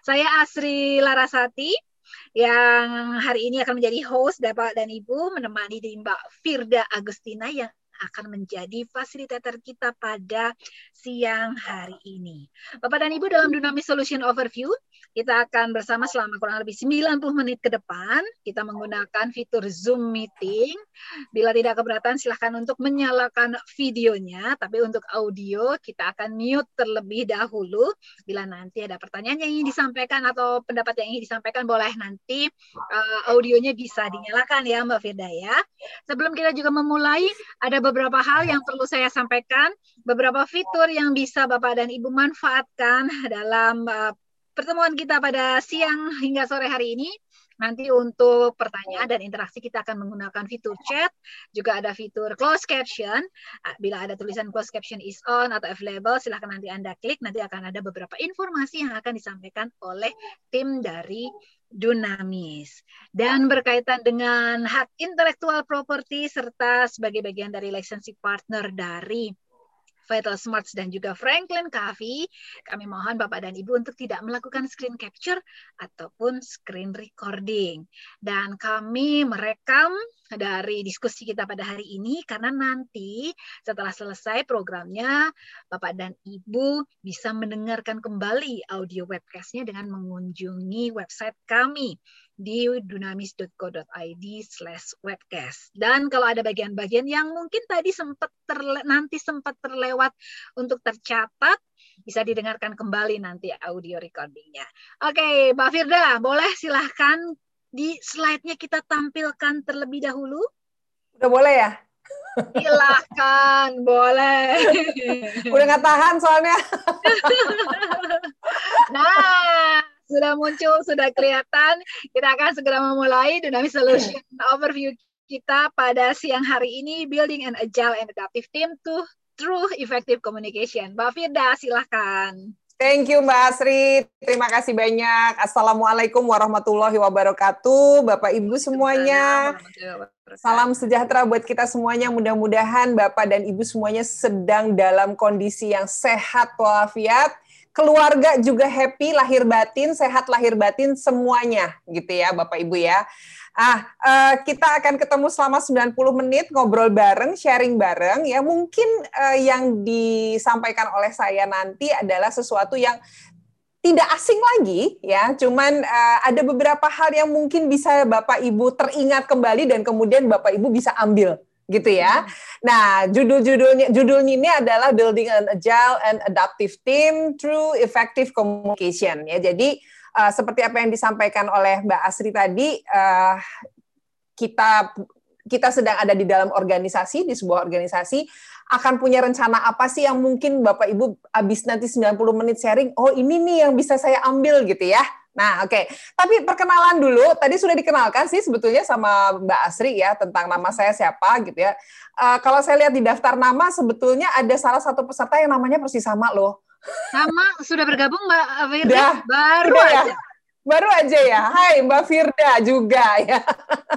Saya Asri Larasati yang hari ini akan menjadi host Bapak dan Ibu menemani di Mbak Firda Agustina yang akan menjadi fasilitator kita pada siang hari ini. Bapak dan Ibu dalam Dynamic Solution Overview, kita akan bersama selama kurang lebih 90 menit ke depan. Kita menggunakan fitur Zoom Meeting. Bila tidak keberatan silahkan untuk menyalakan videonya, tapi untuk audio kita akan mute terlebih dahulu. Bila nanti ada pertanyaan yang ingin disampaikan atau pendapat yang ingin disampaikan boleh nanti uh, audionya bisa dinyalakan ya Mbak Firda ya. Sebelum kita juga memulai, ada beberapa hal yang perlu saya sampaikan, beberapa fitur yang bisa Bapak dan Ibu manfaatkan dalam uh, pertemuan kita pada siang hingga sore hari ini. Nanti untuk pertanyaan dan interaksi kita akan menggunakan fitur chat, juga ada fitur close caption. Bila ada tulisan close caption is on atau available, silahkan nanti Anda klik. Nanti akan ada beberapa informasi yang akan disampaikan oleh tim dari Dunamis. Dan berkaitan dengan hak intelektual properti serta sebagai bagian dari licensing partner dari Vital Smarts dan juga Franklin Coffee, kami mohon Bapak dan Ibu untuk tidak melakukan screen capture ataupun screen recording. Dan kami merekam dari diskusi kita pada hari ini karena nanti setelah selesai programnya Bapak dan Ibu bisa mendengarkan kembali audio webcastnya dengan mengunjungi website kami di dunamis.co.id slash webcast. Dan kalau ada bagian-bagian yang mungkin tadi sempat terle nanti sempat terlewat untuk tercatat, bisa didengarkan kembali nanti audio recordingnya. Oke, Mbak Firda, boleh silahkan di slide-nya kita tampilkan terlebih dahulu? Udah boleh ya? Silahkan, boleh. Udah nggak tahan soalnya. nah, sudah muncul, sudah kelihatan. Kita akan segera memulai Dynamic Solution Overview kita pada siang hari ini, Building an Agile and Adaptive Team to True Effective Communication. Mbak Firda, silahkan. Thank you Mbak Asri, terima kasih banyak. Assalamualaikum warahmatullahi wabarakatuh, Bapak Ibu semuanya. Salam sejahtera buat kita semuanya. Mudah-mudahan Bapak dan Ibu semuanya sedang dalam kondisi yang sehat walafiat keluarga juga happy lahir batin, sehat lahir batin semuanya gitu ya Bapak Ibu ya. Ah, uh, kita akan ketemu selama 90 menit ngobrol bareng, sharing bareng ya. Mungkin uh, yang disampaikan oleh saya nanti adalah sesuatu yang tidak asing lagi ya, cuman uh, ada beberapa hal yang mungkin bisa Bapak Ibu teringat kembali dan kemudian Bapak Ibu bisa ambil gitu ya. Hmm. Nah, judul-judulnya judulnya ini adalah Building an Agile and Adaptive Team Through Effective Communication ya. Jadi uh, seperti apa yang disampaikan oleh Mbak Asri tadi uh, kita kita sedang ada di dalam organisasi di sebuah organisasi akan punya rencana apa sih yang mungkin Bapak Ibu habis nanti 90 menit sharing, oh ini nih yang bisa saya ambil gitu ya. Nah, oke. Okay. Tapi perkenalan dulu, tadi sudah dikenalkan sih sebetulnya sama Mbak Asri ya tentang nama saya siapa gitu ya. Uh, kalau saya lihat di daftar nama sebetulnya ada salah satu peserta yang namanya persis sama loh. Sama, sudah bergabung Mbak Firda? Baru ya? aja. Baru aja ya. Hai Mbak Firda juga ya.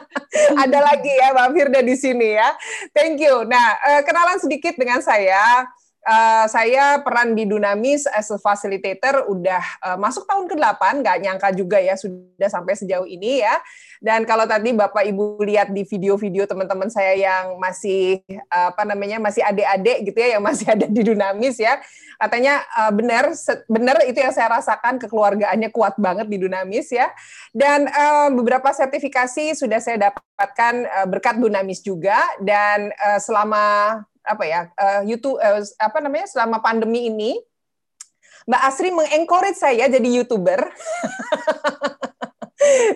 ada lagi ya Mbak Firda di sini ya. Thank you. Nah, uh, kenalan sedikit dengan saya. Uh, saya peran di Dunamis as a facilitator udah uh, masuk tahun ke-8, nggak nyangka juga ya sudah sampai sejauh ini ya. Dan kalau tadi Bapak Ibu lihat di video-video teman-teman saya yang masih uh, apa namanya masih adik-adik gitu ya yang masih ada di Dunamis ya. Katanya uh, benar benar itu yang saya rasakan kekeluargaannya kuat banget di Dunamis ya. Dan uh, beberapa sertifikasi sudah saya dapatkan uh, berkat Dunamis juga dan uh, selama apa ya uh, YouTube uh, apa namanya selama pandemi ini Mbak Asri mengencourage saya jadi youtuber.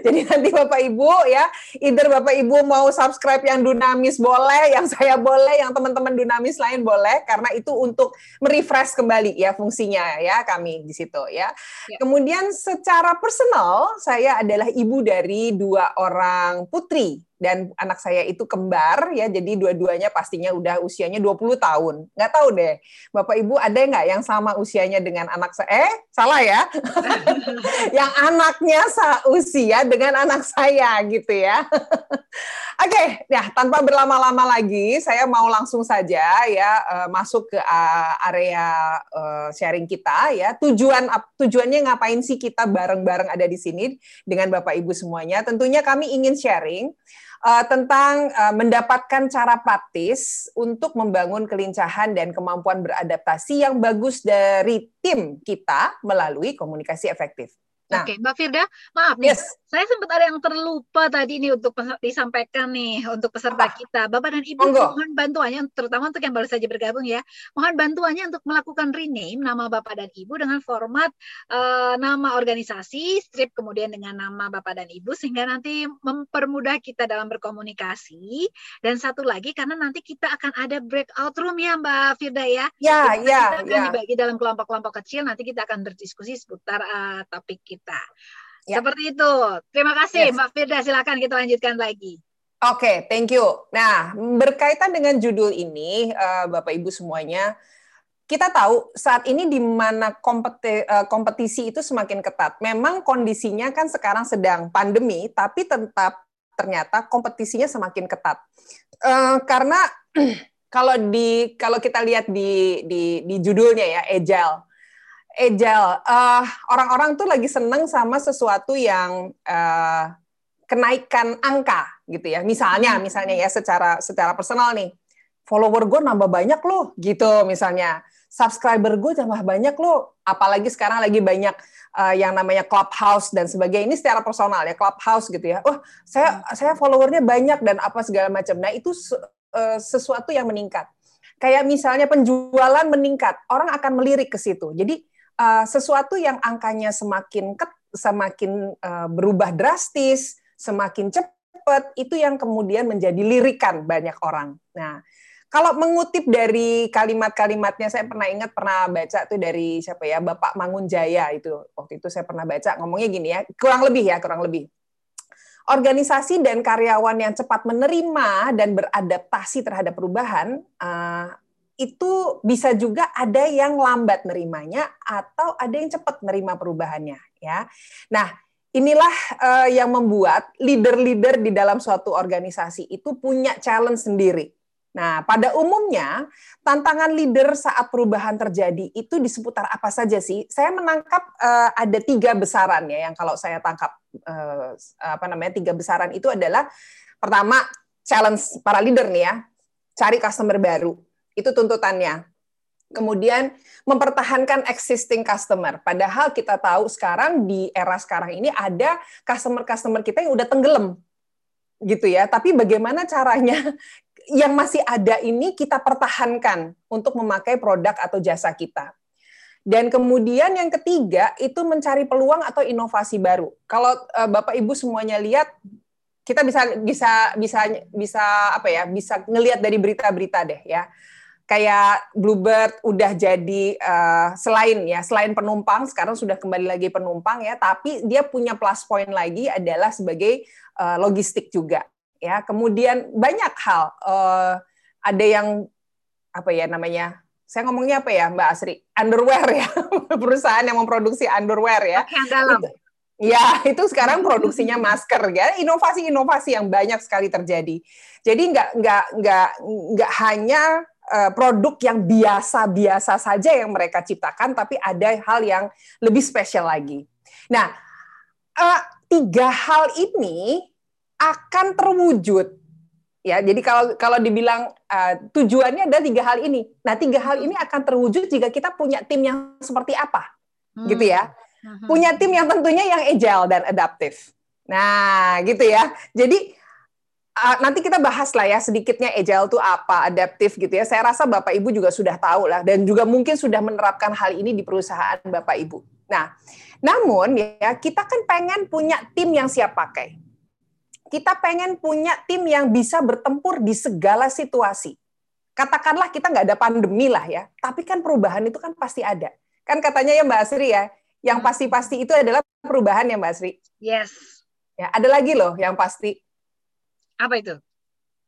Jadi nanti Bapak Ibu ya, either Bapak Ibu mau subscribe yang Dunamis boleh, yang saya boleh, yang teman-teman Dunamis lain boleh, karena itu untuk merefresh kembali ya fungsinya ya kami di situ ya. ya. Kemudian secara personal saya adalah ibu dari dua orang putri dan anak saya itu kembar ya jadi dua-duanya pastinya udah usianya 20 tahun. Nggak tahu deh bapak ibu ada nggak yang sama usianya dengan anak saya eh salah ya? Yang anaknya usia dengan anak saya gitu ya. Oke okay, ya tanpa berlama-lama lagi saya mau langsung saja ya uh, masuk ke uh, area uh, sharing kita ya. Tujuan tujuannya ngapain sih kita bareng-bareng ada di sini dengan bapak ibu semuanya? Tentunya kami ingin sharing uh, tentang uh, mendapatkan cara praktis untuk membangun kelincahan dan kemampuan beradaptasi yang bagus dari tim kita melalui komunikasi efektif. Nah, Oke, Mbak Firda, maaf nih, yes. Saya sempat ada yang terlupa tadi nih untuk disampaikan nih untuk peserta kita. Bapak dan Ibu Monggo. mohon bantuannya, terutama untuk yang baru saja bergabung ya, mohon bantuannya untuk melakukan rename nama Bapak dan Ibu dengan format uh, nama organisasi, strip kemudian dengan nama Bapak dan Ibu sehingga nanti mempermudah kita dalam berkomunikasi. Dan satu lagi karena nanti kita akan ada breakout room ya Mbak Firda ya. Ya, ya, kita akan ya. dibagi dalam kelompok-kelompok kecil. Nanti kita akan berdiskusi seputar uh, topik kita. Ya. Seperti itu. Terima kasih yes. Mbak Firda. Silakan kita lanjutkan lagi. Oke, okay, thank you. Nah, berkaitan dengan judul ini, uh, Bapak Ibu semuanya, kita tahu saat ini di mana kompeti, uh, kompetisi itu semakin ketat. Memang kondisinya kan sekarang sedang pandemi, tapi tetap ternyata kompetisinya semakin ketat. Uh, karena kalau di kalau kita lihat di di, di judulnya ya, agile Ejal, uh, orang-orang tuh lagi seneng sama sesuatu yang uh, kenaikan angka gitu ya. Misalnya, hmm. misalnya ya secara secara personal nih, follower gue nambah banyak loh gitu misalnya. Subscriber gue tambah banyak loh. Apalagi sekarang lagi banyak uh, yang namanya clubhouse dan sebagainya. Ini secara personal ya clubhouse gitu ya. Wah, saya hmm. saya followernya banyak dan apa segala macam. Nah itu uh, sesuatu yang meningkat. Kayak misalnya penjualan meningkat, orang akan melirik ke situ. Jadi uh, sesuatu yang angkanya semakin ke, semakin uh, berubah drastis, semakin cepat, itu yang kemudian menjadi lirikan banyak orang. Nah, kalau mengutip dari kalimat-kalimatnya, saya pernah ingat pernah baca tuh dari siapa ya, Bapak Mangunjaya itu. Waktu itu saya pernah baca ngomongnya gini ya, kurang lebih ya, kurang lebih. Organisasi dan karyawan yang cepat menerima dan beradaptasi terhadap perubahan uh, itu bisa juga ada yang lambat nerimanya atau ada yang cepat nerima perubahannya ya. Nah, inilah uh, yang membuat leader-leader di dalam suatu organisasi itu punya challenge sendiri. Nah, pada umumnya tantangan leader saat perubahan terjadi itu di seputar apa saja sih? Saya menangkap uh, ada tiga besaran ya yang kalau saya tangkap uh, apa namanya tiga besaran itu adalah pertama challenge para leader nih ya, cari customer baru itu tuntutannya. Kemudian mempertahankan existing customer. Padahal kita tahu sekarang di era sekarang ini ada customer-customer kita yang udah tenggelam. Gitu ya. Tapi bagaimana caranya yang masih ada ini kita pertahankan untuk memakai produk atau jasa kita. Dan kemudian yang ketiga itu mencari peluang atau inovasi baru. Kalau uh, Bapak Ibu semuanya lihat kita bisa bisa bisa bisa apa ya? bisa ngelihat dari berita-berita deh ya kayak Bluebird udah jadi uh, selain ya selain penumpang sekarang sudah kembali lagi penumpang ya tapi dia punya plus point lagi adalah sebagai uh, logistik juga ya kemudian banyak hal uh, ada yang apa ya namanya saya ngomongnya apa ya Mbak Asri underwear ya perusahaan yang memproduksi underwear ya Pakaian dalam. Ya, itu sekarang produksinya masker ya. Inovasi-inovasi yang banyak sekali terjadi. Jadi nggak nggak nggak nggak hanya produk yang biasa-biasa saja yang mereka ciptakan, tapi ada hal yang lebih spesial lagi. Nah, uh, tiga hal ini akan terwujud. Ya, jadi kalau kalau dibilang uh, tujuannya ada tiga hal ini. Nah, tiga hal ini akan terwujud jika kita punya tim yang seperti apa, hmm. gitu ya. Hmm. Punya tim yang tentunya yang agile dan adaptif. Nah, gitu ya. Jadi uh, nanti kita bahas lah ya sedikitnya agile itu apa, adaptif gitu ya. Saya rasa Bapak Ibu juga sudah tahu lah dan juga mungkin sudah menerapkan hal ini di perusahaan Bapak Ibu. Nah, namun ya kita kan pengen punya tim yang siap pakai. Kita pengen punya tim yang bisa bertempur di segala situasi. Katakanlah kita nggak ada pandemi lah ya, tapi kan perubahan itu kan pasti ada. Kan katanya ya Mbak Asri ya, yang pasti-pasti itu adalah perubahan ya Mbak Asri. Yes. Ya, ada lagi loh yang pasti Apa itu?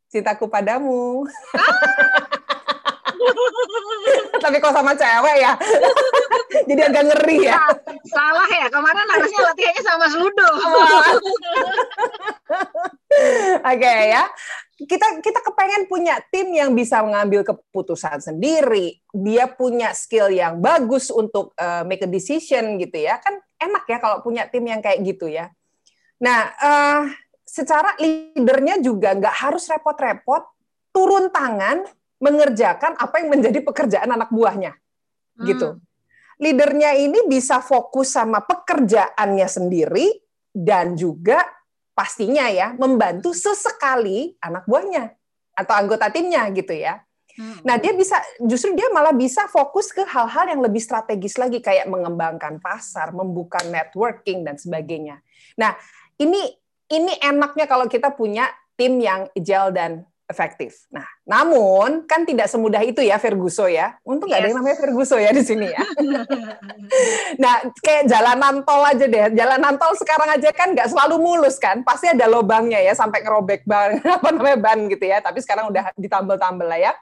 Cintaku padamu. Ah! Tapi kok sama cewek ya? Jadi agak ngeri ya. Salah ya, kemarin harusnya latihannya sama Sludo. Oke okay, ya. Kita kita kepengen punya tim yang bisa mengambil keputusan sendiri. Dia punya skill yang bagus untuk uh, make a decision gitu ya. Kan enak ya kalau punya tim yang kayak gitu ya. Nah, uh, secara leadernya juga nggak harus repot-repot turun tangan mengerjakan apa yang menjadi pekerjaan anak buahnya. Hmm. Gitu. Leadernya ini bisa fokus sama pekerjaannya sendiri dan juga pastinya ya membantu sesekali anak buahnya atau anggota timnya gitu ya. Hmm. Nah, dia bisa justru dia malah bisa fokus ke hal-hal yang lebih strategis lagi kayak mengembangkan pasar, membuka networking dan sebagainya. Nah, ini ini enaknya kalau kita punya tim yang agile dan efektif. Nah, namun kan tidak semudah itu ya Ferguso ya. Untung nggak yes. ada yang namanya Ferguso ya di sini ya. nah, kayak jalanan tol aja deh. Jalanan tol sekarang aja kan nggak selalu mulus kan. Pasti ada lobangnya ya sampai ngerobek ban apa namanya ban gitu ya. Tapi sekarang udah ditambel-tambel lah ya.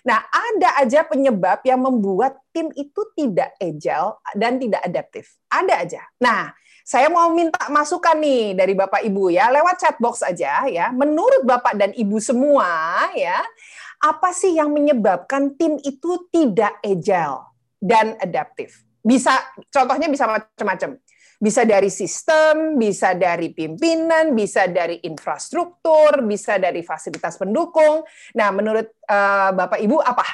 Nah, ada aja penyebab yang membuat tim itu tidak agile dan tidak adaptif. Ada aja. Nah, saya mau minta masukan nih dari Bapak Ibu ya, lewat chat box aja ya. Menurut Bapak dan Ibu semua ya, apa sih yang menyebabkan tim itu tidak agile dan adaptif? Bisa contohnya bisa macam-macam. Bisa dari sistem, bisa dari pimpinan, bisa dari infrastruktur, bisa dari fasilitas pendukung. Nah, menurut uh, Bapak Ibu apa?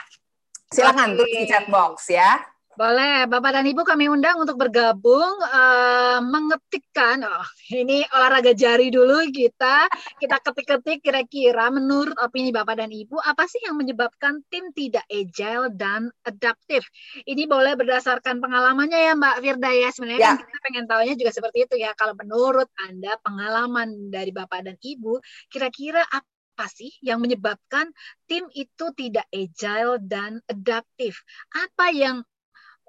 Silakan tulis di chat box ya. Boleh, Bapak dan Ibu kami undang untuk bergabung uh, mengetikkan oh, ini olahraga jari dulu kita kita ketik-ketik kira-kira menurut opini Bapak dan Ibu apa sih yang menyebabkan tim tidak agile dan adaptif. Ini boleh berdasarkan pengalamannya ya Mbak Firda ya. Sebenarnya ya. kan kita pengen tahunya juga seperti itu ya. Kalau menurut Anda pengalaman dari Bapak dan Ibu kira-kira apa apa sih yang menyebabkan tim itu tidak agile dan adaptif? Apa yang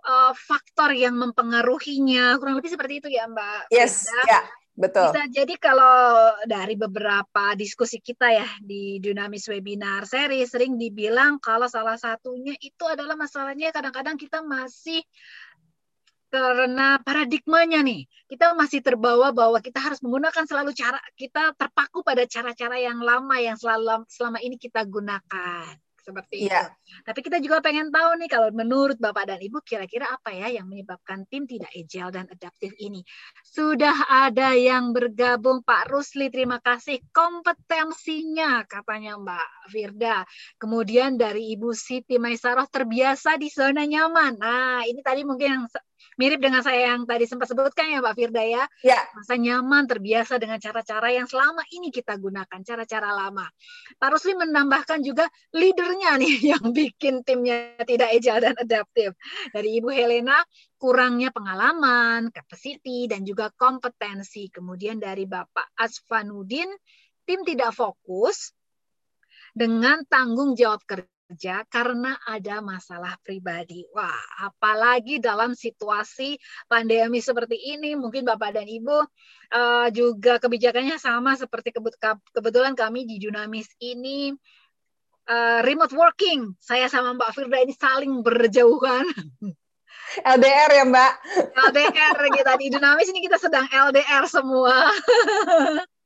uh, faktor yang mempengaruhinya kurang lebih seperti itu ya Mbak. Yes, ya. Yeah. Betul. Bisa jadi kalau dari beberapa diskusi kita ya di Dinamis Webinar seri sering dibilang kalau salah satunya itu adalah masalahnya kadang-kadang kita masih karena paradigmanya nih kita masih terbawa bahwa kita harus menggunakan selalu cara kita terpaku pada cara-cara yang lama yang selalu selama ini kita gunakan seperti yeah. itu. Tapi kita juga pengen tahu nih kalau menurut Bapak dan Ibu kira-kira apa ya yang menyebabkan tim tidak agile dan adaptif ini. Sudah ada yang bergabung Pak Rusli, terima kasih kompetensinya katanya Mbak Firda. Kemudian dari Ibu Siti Maisaroh terbiasa di zona nyaman. Nah, ini tadi mungkin yang mirip dengan saya yang tadi sempat sebutkan ya Mbak Firda ya. Ya. Masa nyaman, terbiasa dengan cara-cara yang selama ini kita gunakan, cara-cara lama. Pak Rusli menambahkan juga leadernya nih yang bikin timnya tidak agile dan adaptif. Dari Ibu Helena, kurangnya pengalaman, capacity, dan juga kompetensi. Kemudian dari Bapak Asfanudin, tim tidak fokus dengan tanggung jawab kerja kerja karena ada masalah pribadi. Wah, apalagi dalam situasi pandemi seperti ini, mungkin Bapak dan Ibu uh, juga kebijakannya sama seperti kebetulan kami di Junamis ini uh, remote working. Saya sama Mbak Firda ini saling berjauhan. LDR ya Mbak? LDR kita di Dunamis ini kita sedang LDR semua.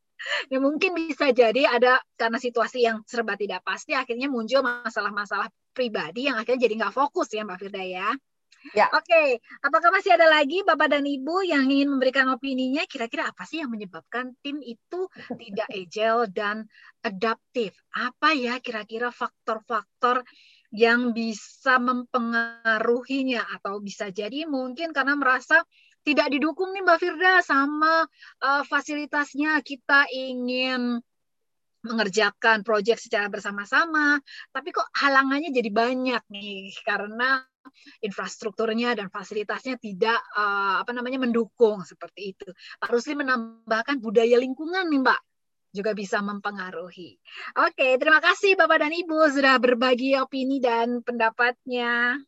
ya mungkin bisa jadi ada karena situasi yang serba tidak pasti akhirnya muncul masalah-masalah pribadi yang akhirnya jadi nggak fokus ya Mbak Firda ya. Ya. Oke, okay. apakah masih ada lagi Bapak dan Ibu yang ingin memberikan opininya? Kira-kira apa sih yang menyebabkan tim itu tidak agile dan adaptif? Apa ya kira-kira faktor-faktor yang bisa mempengaruhinya atau bisa jadi mungkin karena merasa tidak didukung nih Mbak Firda sama uh, fasilitasnya. Kita ingin mengerjakan proyek secara bersama-sama, tapi kok halangannya jadi banyak nih karena infrastrukturnya dan fasilitasnya tidak uh, apa namanya mendukung seperti itu. Pak Rusli menambahkan budaya lingkungan nih Mbak juga bisa mempengaruhi. Oke, terima kasih Bapak dan Ibu sudah berbagi opini dan pendapatnya.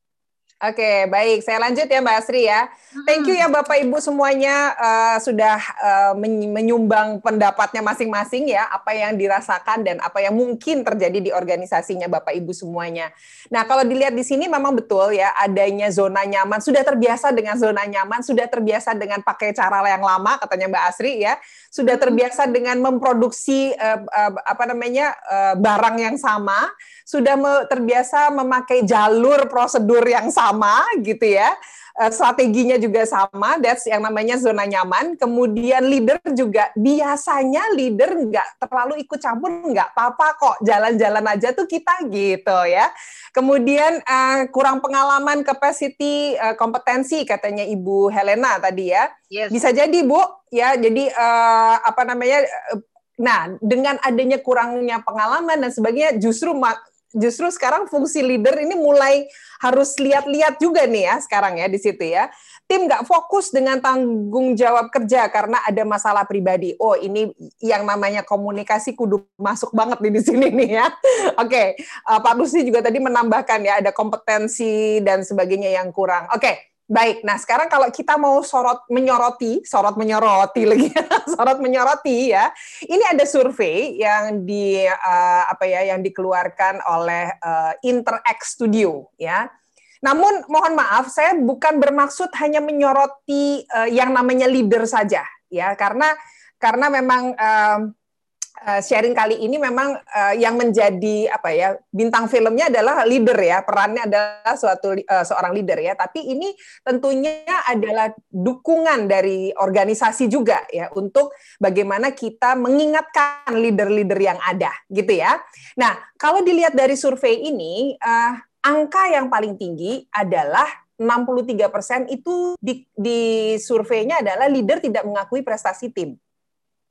Oke, baik. Saya lanjut ya Mbak Asri ya. Thank you ya Bapak Ibu semuanya uh, sudah uh, menyumbang pendapatnya masing-masing ya, apa yang dirasakan dan apa yang mungkin terjadi di organisasinya Bapak Ibu semuanya. Nah, kalau dilihat di sini memang betul ya, adanya zona nyaman, sudah terbiasa dengan zona nyaman, sudah terbiasa dengan pakai cara yang lama katanya Mbak Asri ya, sudah terbiasa dengan memproduksi uh, uh, apa namanya uh, barang yang sama, sudah me terbiasa memakai jalur prosedur yang sama gitu ya eh, strateginya juga sama, that's yang namanya zona nyaman. Kemudian leader juga biasanya leader nggak terlalu ikut campur, nggak apa-apa kok, jalan-jalan aja tuh kita gitu ya. Kemudian uh, kurang pengalaman, capacity, uh, kompetensi katanya Ibu Helena tadi ya. Yes. Bisa jadi Bu, ya. Jadi uh, apa namanya? Nah, dengan adanya kurangnya pengalaman dan sebagainya, justru justru sekarang fungsi leader ini mulai harus lihat-lihat juga nih ya sekarang ya di situ ya. Tim nggak fokus dengan tanggung jawab kerja karena ada masalah pribadi. Oh ini yang namanya komunikasi kudu masuk banget nih di sini nih ya. Oke, okay. uh, Pak Rusdi juga tadi menambahkan ya ada kompetensi dan sebagainya yang kurang. Oke. Okay. Baik, nah sekarang kalau kita mau sorot menyoroti, sorot menyoroti lagi, sorot menyoroti ya. Ini ada survei yang di uh, apa ya yang dikeluarkan oleh uh, Interact Studio ya. Namun mohon maaf, saya bukan bermaksud hanya menyoroti uh, yang namanya leader saja ya, karena karena memang uh, uh, sharing kali ini memang uh, yang menjadi apa ya bintang filmnya adalah leader ya. Perannya adalah suatu uh, seorang leader ya. Tapi ini tentunya adalah dukungan dari organisasi juga ya untuk bagaimana kita mengingatkan leader-leader yang ada gitu ya. Nah kalau dilihat dari survei ini uh, angka yang paling tinggi adalah 63% itu di, di surveinya adalah leader tidak mengakui prestasi tim.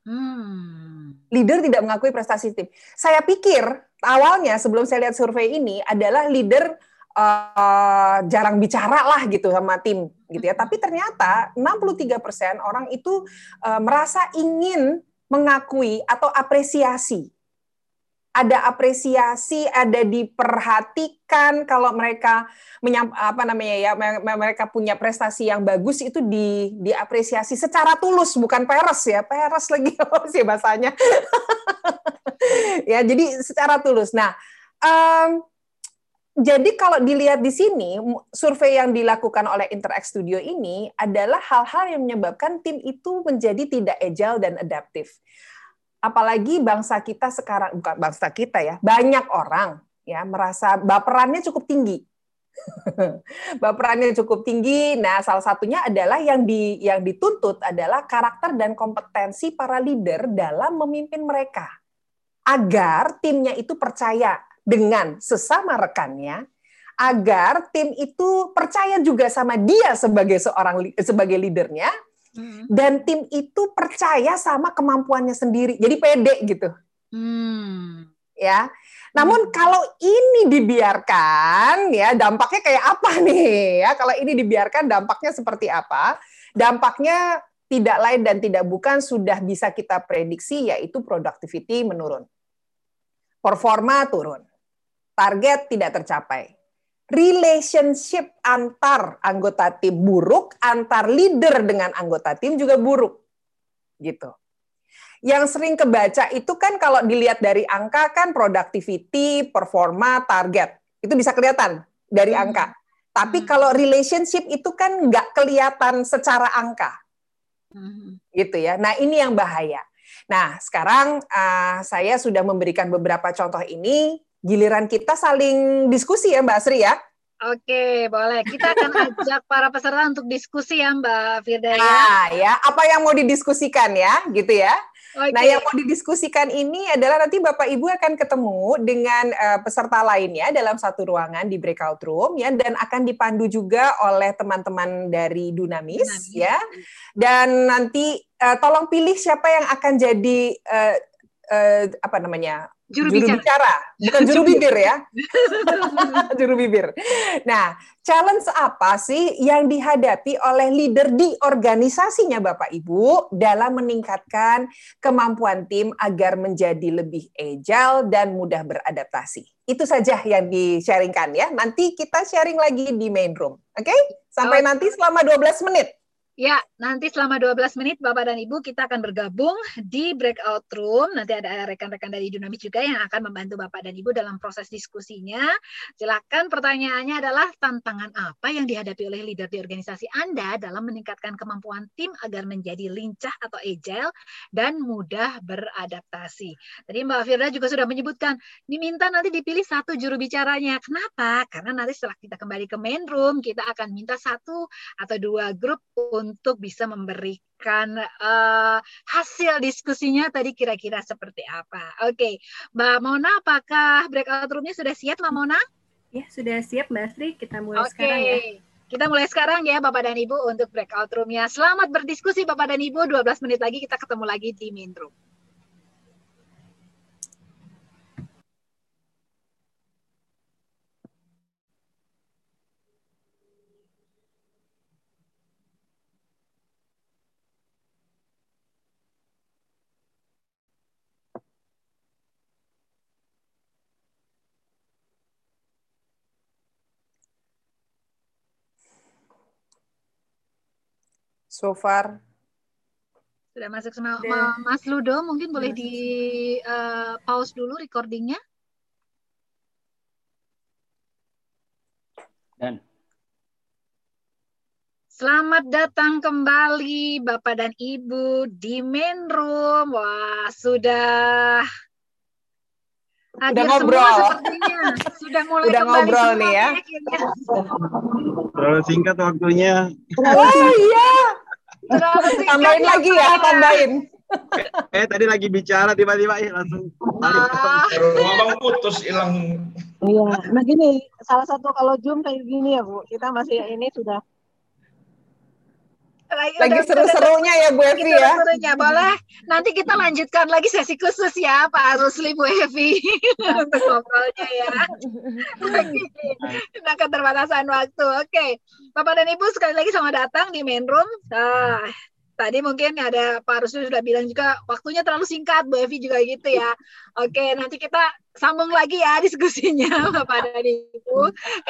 Hmm leader tidak mengakui prestasi tim. Saya pikir awalnya sebelum saya lihat survei ini adalah leader uh, jarang bicara lah gitu sama tim gitu ya. Tapi ternyata 63% orang itu uh, merasa ingin mengakui atau apresiasi ada apresiasi, ada diperhatikan kalau mereka menyam, apa namanya ya mereka punya prestasi yang bagus itu di diapresiasi secara tulus bukan peres ya. Peres lagi sih bahasanya? Ya jadi secara tulus. Nah um, jadi kalau dilihat di sini survei yang dilakukan oleh Interact Studio ini adalah hal-hal yang menyebabkan tim itu menjadi tidak agile dan adaptif apalagi bangsa kita sekarang bukan bangsa kita ya banyak orang ya merasa baperannya cukup tinggi. Baperannya cukup tinggi. Nah salah satunya adalah yang di yang dituntut adalah karakter dan kompetensi para leader dalam memimpin mereka. Agar timnya itu percaya dengan sesama rekannya agar tim itu percaya juga sama dia sebagai seorang sebagai leadernya Hmm. dan tim itu percaya sama kemampuannya sendiri. Jadi pede gitu. Hmm. ya. Namun hmm. kalau ini dibiarkan ya dampaknya kayak apa nih? Ya kalau ini dibiarkan dampaknya seperti apa? Dampaknya tidak lain dan tidak bukan sudah bisa kita prediksi yaitu productivity menurun. Performa turun. Target tidak tercapai relationship antar anggota tim buruk, antar leader dengan anggota tim juga buruk. Gitu. Yang sering kebaca itu kan kalau dilihat dari angka kan productivity, performa, target. Itu bisa kelihatan dari hmm. angka. Tapi hmm. kalau relationship itu kan nggak kelihatan secara angka. Hmm. Gitu ya. Nah, ini yang bahaya. Nah, sekarang uh, saya sudah memberikan beberapa contoh ini giliran kita saling diskusi ya Mbak Sri ya. Oke, boleh. Kita akan ajak para peserta untuk diskusi ya Mbak Firda ya. Nah, ya, apa yang mau didiskusikan ya, gitu ya. Okay. Nah, yang mau didiskusikan ini adalah nanti Bapak Ibu akan ketemu dengan uh, peserta lainnya dalam satu ruangan di breakout room ya dan akan dipandu juga oleh teman-teman dari Dunamis, Dunamis ya. Dan nanti uh, tolong pilih siapa yang akan jadi uh, uh, apa namanya? Juru, juru bicara. bicara, bukan juru bibir ya. juru bibir. Nah, challenge apa sih yang dihadapi oleh leader di organisasinya Bapak Ibu dalam meningkatkan kemampuan tim agar menjadi lebih agile dan mudah beradaptasi? Itu saja yang di-sharingkan ya. Nanti kita sharing lagi di main room. Oke? Okay? Sampai oh. nanti selama 12 menit. Ya, nanti selama 12 menit Bapak dan Ibu kita akan bergabung di breakout room. Nanti ada rekan-rekan dari Dinamis juga yang akan membantu Bapak dan Ibu dalam proses diskusinya. Silakan pertanyaannya adalah tantangan apa yang dihadapi oleh leader di organisasi Anda dalam meningkatkan kemampuan tim agar menjadi lincah atau agile dan mudah beradaptasi. Tadi Mbak Firda juga sudah menyebutkan diminta nanti dipilih satu juru bicaranya. Kenapa? Karena nanti setelah kita kembali ke main room, kita akan minta satu atau dua grup untuk bisa memberikan uh, hasil diskusinya tadi kira-kira seperti apa. Oke, okay. Mbak Mona, apakah breakout roomnya sudah siap, Mbak Mona? Ya, sudah siap, Mbak Sri. Kita mulai okay. sekarang ya. Kita mulai sekarang ya Bapak dan Ibu untuk breakout roomnya. Selamat berdiskusi Bapak dan Ibu. 12 menit lagi kita ketemu lagi di main room. So far. Sudah masuk sama Sudah. Mas Ludo, mungkin boleh di uh, pause dulu recordingnya. Dan. Selamat datang kembali Bapak dan Ibu di main room. Wah, sudah Hadir udah ngobrol. Sudah mulai udah ngobrol nih ya. Terlalu singkat waktunya. Oh iya. Tambahin lagi ya, tambahin. Eh, eh tadi lagi bicara tiba-tiba ya langsung ah. Abang putus hilang. Iya, nah gini, salah satu kalau Zoom kayak gini ya Bu, kita masih ini sudah lagi, lagi seru-serunya ya Bu Evi ya. Serunya boleh. Nanti kita lanjutkan lagi sesi khusus ya Pak Rusli Bu Evi untuk ngobrolnya ya. Nah keterbatasan waktu. Oke, Bapak dan Ibu sekali lagi selamat datang di main room. Nah, tadi mungkin ada Pak Rusli sudah bilang juga waktunya terlalu singkat, Bu Evi juga gitu ya. Oke, nanti kita sambung lagi ya diskusinya Bapak dan Ibu.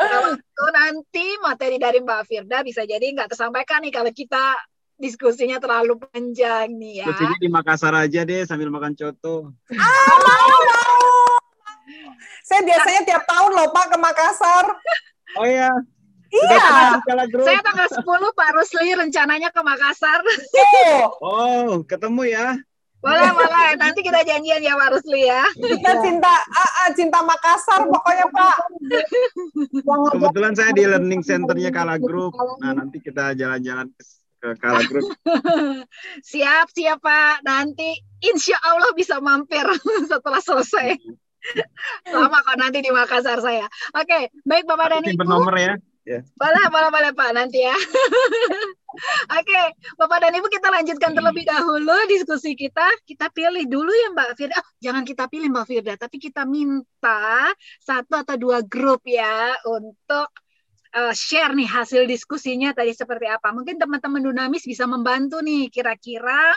Waktu nanti materi dari Mbak Firda bisa jadi nggak tersampaikan nih kalau kita diskusinya terlalu panjang nih ya. Diskusinya di Makassar aja deh sambil makan coto. Ah, mau, mau. Saya biasanya tiap tahun loh Pak ke Makassar. Oh iya. Iya. Saya tanggal 10 Pak Rusli rencananya ke Makassar. Oh, oh ketemu ya. Boleh, boleh. Nanti kita janjian ya Pak Rusli ya. Kita cinta uh, cinta Makassar pokoknya Pak. Kebetulan saya di learning centernya Kala Group. Nah, nanti kita jalan-jalan ke Kala Group. siap, siap Pak. Nanti insya Allah bisa mampir setelah selesai. Lama kok nanti di Makassar saya. Oke, baik Bapak dan Ibu. nomor ya. Yeah. Boleh, boleh, boleh Pak nanti ya. Oke, okay. Bapak dan Ibu kita lanjutkan terlebih dahulu diskusi kita. Kita pilih dulu ya Mbak Firda. Oh, jangan kita pilih Mbak Firda, tapi kita minta satu atau dua grup ya untuk uh, share nih hasil diskusinya tadi seperti apa. Mungkin teman-teman Dunamis bisa membantu nih kira-kira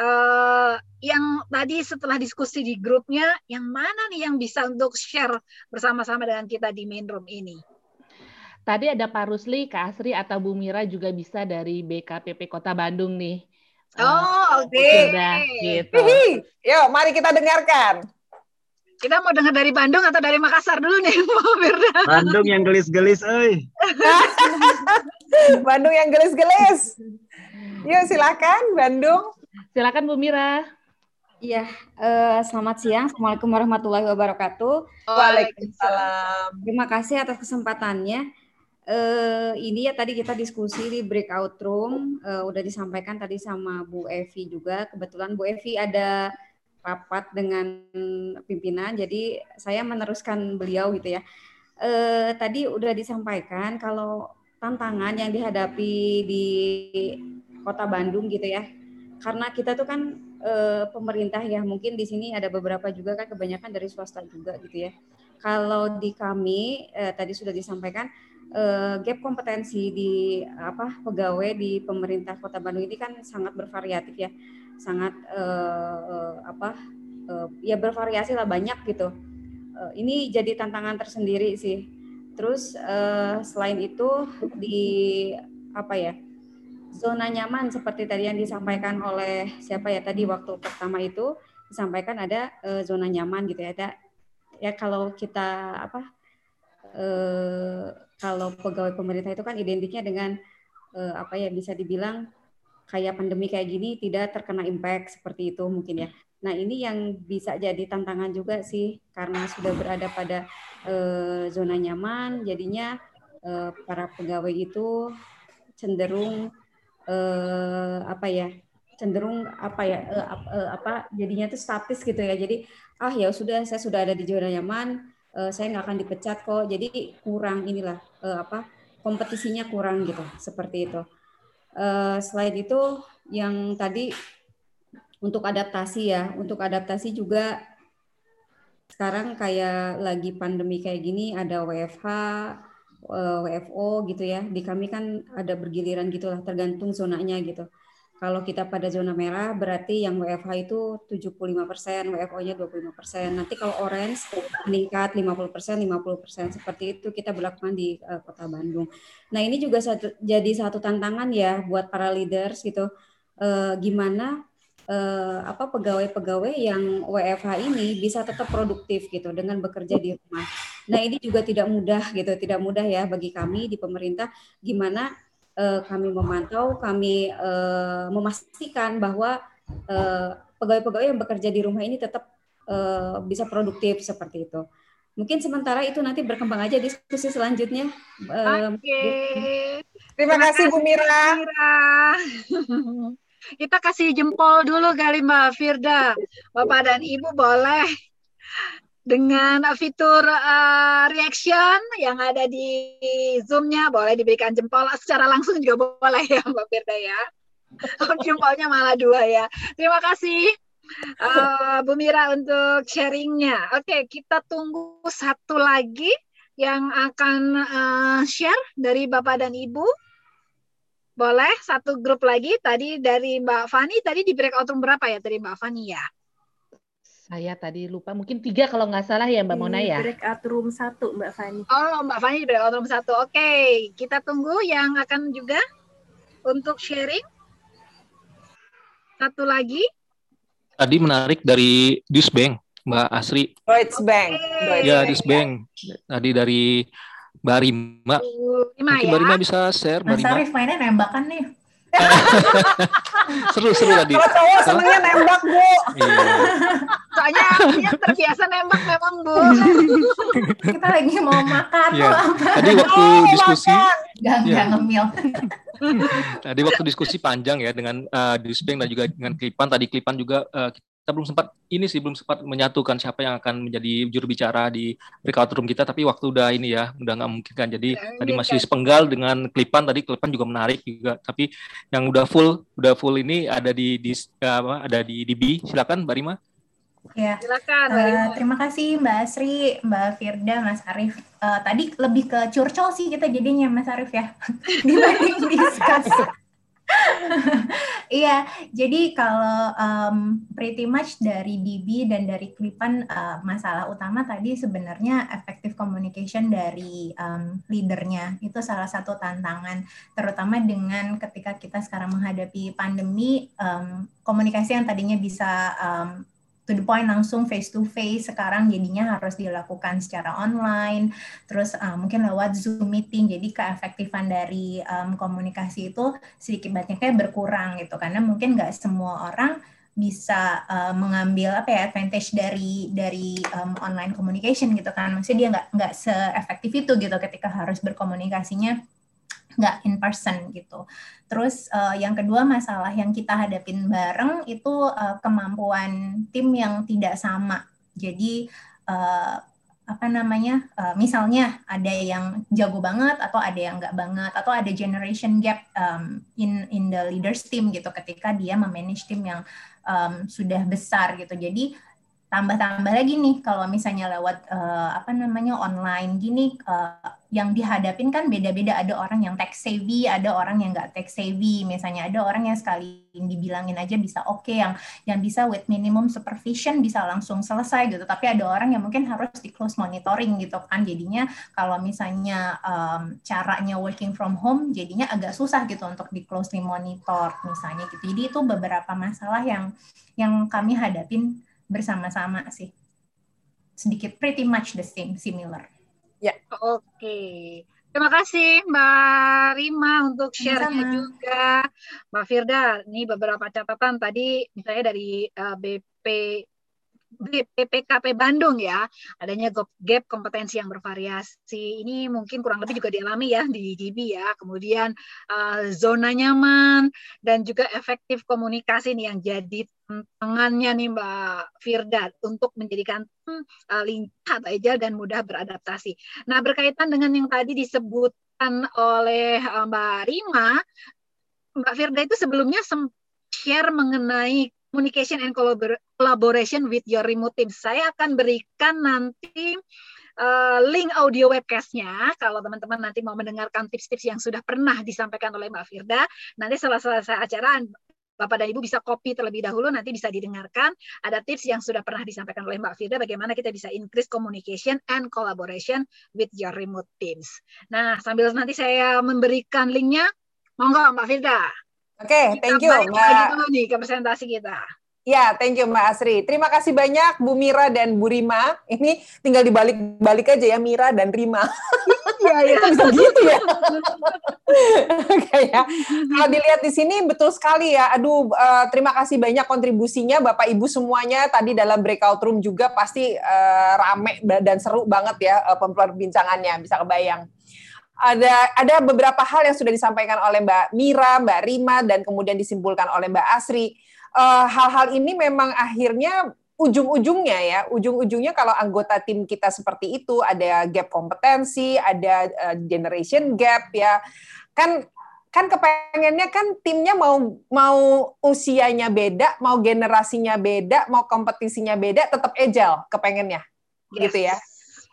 uh, yang tadi setelah diskusi di grupnya, yang mana nih yang bisa untuk share bersama-sama dengan kita di main room ini? Tadi ada Pak Rusli, Kak Asri, atau Bu Mira juga bisa dari BKPP Kota Bandung nih. Oh, uh, oke. Okay. Udah, gitu. Yuk, mari kita dengarkan. Kita mau dengar dari Bandung atau dari Makassar dulu nih, Bandung yang gelis-gelis, eh. Bandung yang gelis-gelis. Yuk, silakan Bandung. Silakan Bu Mira. Iya, uh, selamat siang. Assalamualaikum warahmatullahi wabarakatuh. Waalaikumsalam. Terima kasih atas kesempatannya uh, ini ya tadi kita diskusi di breakout room. Uh, udah disampaikan tadi sama Bu Evi juga. Kebetulan Bu Evi ada rapat dengan pimpinan jadi saya meneruskan beliau gitu ya. Uh, tadi udah disampaikan kalau tantangan yang dihadapi di kota Bandung gitu ya. Karena kita tuh kan uh, pemerintah ya mungkin di sini ada beberapa juga kan kebanyakan dari swasta juga gitu ya. Kalau di kami uh, tadi sudah disampaikan uh, gap kompetensi di apa pegawai di pemerintah Kota Bandung ini kan sangat bervariatif ya, sangat uh, apa uh, ya bervariasi lah banyak gitu. Uh, ini jadi tantangan tersendiri sih. Terus uh, selain itu di apa ya zona nyaman seperti tadi yang disampaikan oleh siapa ya tadi waktu pertama itu disampaikan ada uh, zona nyaman gitu ya ada ya kalau kita apa uh, kalau pegawai pemerintah itu kan identiknya dengan uh, apa ya bisa dibilang kayak pandemi kayak gini tidak terkena impact seperti itu mungkin ya. Nah ini yang bisa jadi tantangan juga sih karena sudah berada pada uh, zona nyaman, jadinya uh, para pegawai itu cenderung uh, apa ya cenderung apa ya apa jadinya itu statis gitu ya jadi ah ya sudah saya sudah ada di zona nyaman uh, saya nggak akan dipecat kok jadi kurang inilah uh, apa kompetisinya kurang gitu seperti itu uh, selain itu yang tadi untuk adaptasi ya untuk adaptasi juga sekarang kayak lagi pandemi kayak gini ada WFH WFO gitu ya. Di kami kan ada bergiliran gitulah tergantung zonanya gitu. Kalau kita pada zona merah berarti yang WFH itu 75%, WFO-nya 25%. Nanti kalau orange meningkat 50%, 50% seperti itu kita berlakukan di uh, Kota Bandung. Nah, ini juga satu, jadi satu tantangan ya buat para leaders gitu. Uh, gimana uh, apa pegawai-pegawai yang WFH ini bisa tetap produktif gitu dengan bekerja di rumah. Nah ini juga tidak mudah gitu, tidak mudah ya bagi kami di pemerintah gimana kami memantau, kami uh, memastikan bahwa pegawai-pegawai uh, yang bekerja di rumah ini tetap uh, bisa produktif seperti itu. Mungkin sementara itu nanti berkembang aja diskusi selanjutnya. Oke. Okay. Terima, Terima kasih Bu Mira. Mira. Kita kasih jempol dulu kali Mbak Firda. Bapak dan Ibu boleh dengan fitur uh, reaction yang ada di Zoom-nya boleh diberikan jempol secara langsung juga boleh ya Mbak Firda ya. Jempolnya malah dua ya. Terima kasih uh, Bu Mira untuk sharingnya. Oke, kita tunggu satu lagi yang akan uh, share dari Bapak dan Ibu. Boleh satu grup lagi tadi dari Mbak Fani tadi di breakout room berapa ya dari Mbak Fani ya? Saya tadi lupa mungkin tiga kalau nggak salah ya Mbak Mona ya. Breakout room satu Mbak Fani. Oh Mbak Fani breakout room satu. Oke kita tunggu yang akan juga untuk sharing. Satu lagi. Tadi menarik dari Bank Mbak Asri. Deutsche Bank. Okay. Ya Bank. Tadi dari Mbak Rima. Rima Mungkin ya? Mbak Rima bisa share. Mas Arif mainnya nembakan nih. Seru-seru tadi. Kalau cowok senengnya nembak, Bu. Iya. Soalnya dia terbiasa nembak memang, Bu. Kita lagi mau makan iya. Tadi waktu oh, diskusi. Gak, ya. ngemil. Tadi waktu diskusi panjang ya dengan uh, Disbank dan juga dengan Klipan. Tadi Klipan juga uh, kita belum sempat ini sih belum sempat menyatukan siapa yang akan menjadi juru bicara di breakout room kita tapi waktu udah ini ya udah nggak mungkin kan jadi ya, tadi masih kan. sepenggal dengan klipan tadi klipan juga menarik juga tapi yang udah full udah full ini ada di, di apa ada di DB silakan Mbak Rima Ya, silakan. Uh, terima kasih Mbak Asri, Mbak Firda, Mas Arif. Uh, tadi lebih ke curcol sih kita jadinya Mas Arif ya dibanding diskus. Iya, jadi kalau um, pretty much dari DB dan dari Klipan uh, masalah utama tadi sebenarnya effective communication dari um, leadernya. Itu salah satu tantangan, terutama dengan ketika kita sekarang menghadapi pandemi um, komunikasi yang tadinya bisa um, to the point langsung face to face sekarang jadinya harus dilakukan secara online terus uh, mungkin lewat zoom meeting jadi keefektifan dari um, komunikasi itu sedikit banyaknya berkurang gitu karena mungkin nggak semua orang bisa uh, mengambil apa ya advantage dari dari um, online communication gitu kan maksudnya dia nggak nggak seefektif itu gitu ketika harus berkomunikasinya nggak in person gitu. Terus uh, yang kedua masalah yang kita hadapin bareng itu uh, kemampuan tim yang tidak sama. Jadi uh, apa namanya uh, misalnya ada yang jago banget atau ada yang nggak banget atau ada generation gap um, in in the leaders team gitu ketika dia memanage tim yang um, sudah besar gitu jadi tambah-tambah lagi nih kalau misalnya lewat uh, apa namanya online gini uh, yang dihadapin kan beda-beda. Ada orang yang tech savvy ada orang yang nggak tech savvy. Misalnya ada orang yang sekali dibilangin aja bisa oke okay, yang yang bisa with minimum supervision bisa langsung selesai gitu. Tapi ada orang yang mungkin harus di close monitoring gitu kan. Jadinya kalau misalnya um, caranya working from home jadinya agak susah gitu untuk di closely monitor misalnya gitu. Jadi itu beberapa masalah yang yang kami hadapin bersama-sama sih. Sedikit pretty much the same, similar. Ya. Oke. Terima kasih Mbak Rima untuk share-nya juga. Mbak Firda, ini beberapa catatan tadi misalnya dari uh, eh, BP BPKP Bandung ya, adanya gap kompetensi yang bervariasi. Ini mungkin kurang lebih juga dialami ya di GB ya. Kemudian uh, zona nyaman dan juga efektif komunikasi nih yang jadi tantangannya nih Mbak Firda untuk menjadikan uh, lincah, agile dan mudah beradaptasi. Nah, berkaitan dengan yang tadi disebutkan oleh uh, Mbak Rima, Mbak Firda itu sebelumnya share mengenai communication and collaboration with your remote team. Saya akan berikan nanti uh, link audio webcastnya kalau teman-teman nanti mau mendengarkan tips-tips yang sudah pernah disampaikan oleh Mbak Firda. Nanti setelah selesai acara Bapak dan Ibu bisa copy terlebih dahulu, nanti bisa didengarkan. Ada tips yang sudah pernah disampaikan oleh Mbak Firda, bagaimana kita bisa increase communication and collaboration with your remote teams. Nah, sambil nanti saya memberikan linknya, monggo Mbak Firda. Oke, okay, thank you Mbak. Lagi dulu nih ke presentasi kita. Ya, thank you Mbak Asri. Terima kasih banyak Bu Mira dan Bu Rima. Ini tinggal dibalik-balik aja ya Mira dan Rima. Iya, iya. bisa gitu ya. Oke ya. Kalau dilihat di sini betul sekali ya. Aduh, uh, terima kasih banyak kontribusinya Bapak Ibu semuanya. Tadi dalam breakout room juga pasti uh, rame dan seru banget ya uh, perbincangannya. Bisa kebayang ada ada beberapa hal yang sudah disampaikan oleh Mbak Mira, Mbak Rima, dan kemudian disimpulkan oleh Mbak Asri. Eh, hal-hal uh, ini memang akhirnya ujung-ujungnya ya, ujung-ujungnya kalau anggota tim kita seperti itu ada gap kompetensi, ada uh, generation gap ya, kan kan kepengennya kan timnya mau mau usianya beda, mau generasinya beda, mau kompetisinya beda, tetap agile kepengennya, yes. gitu ya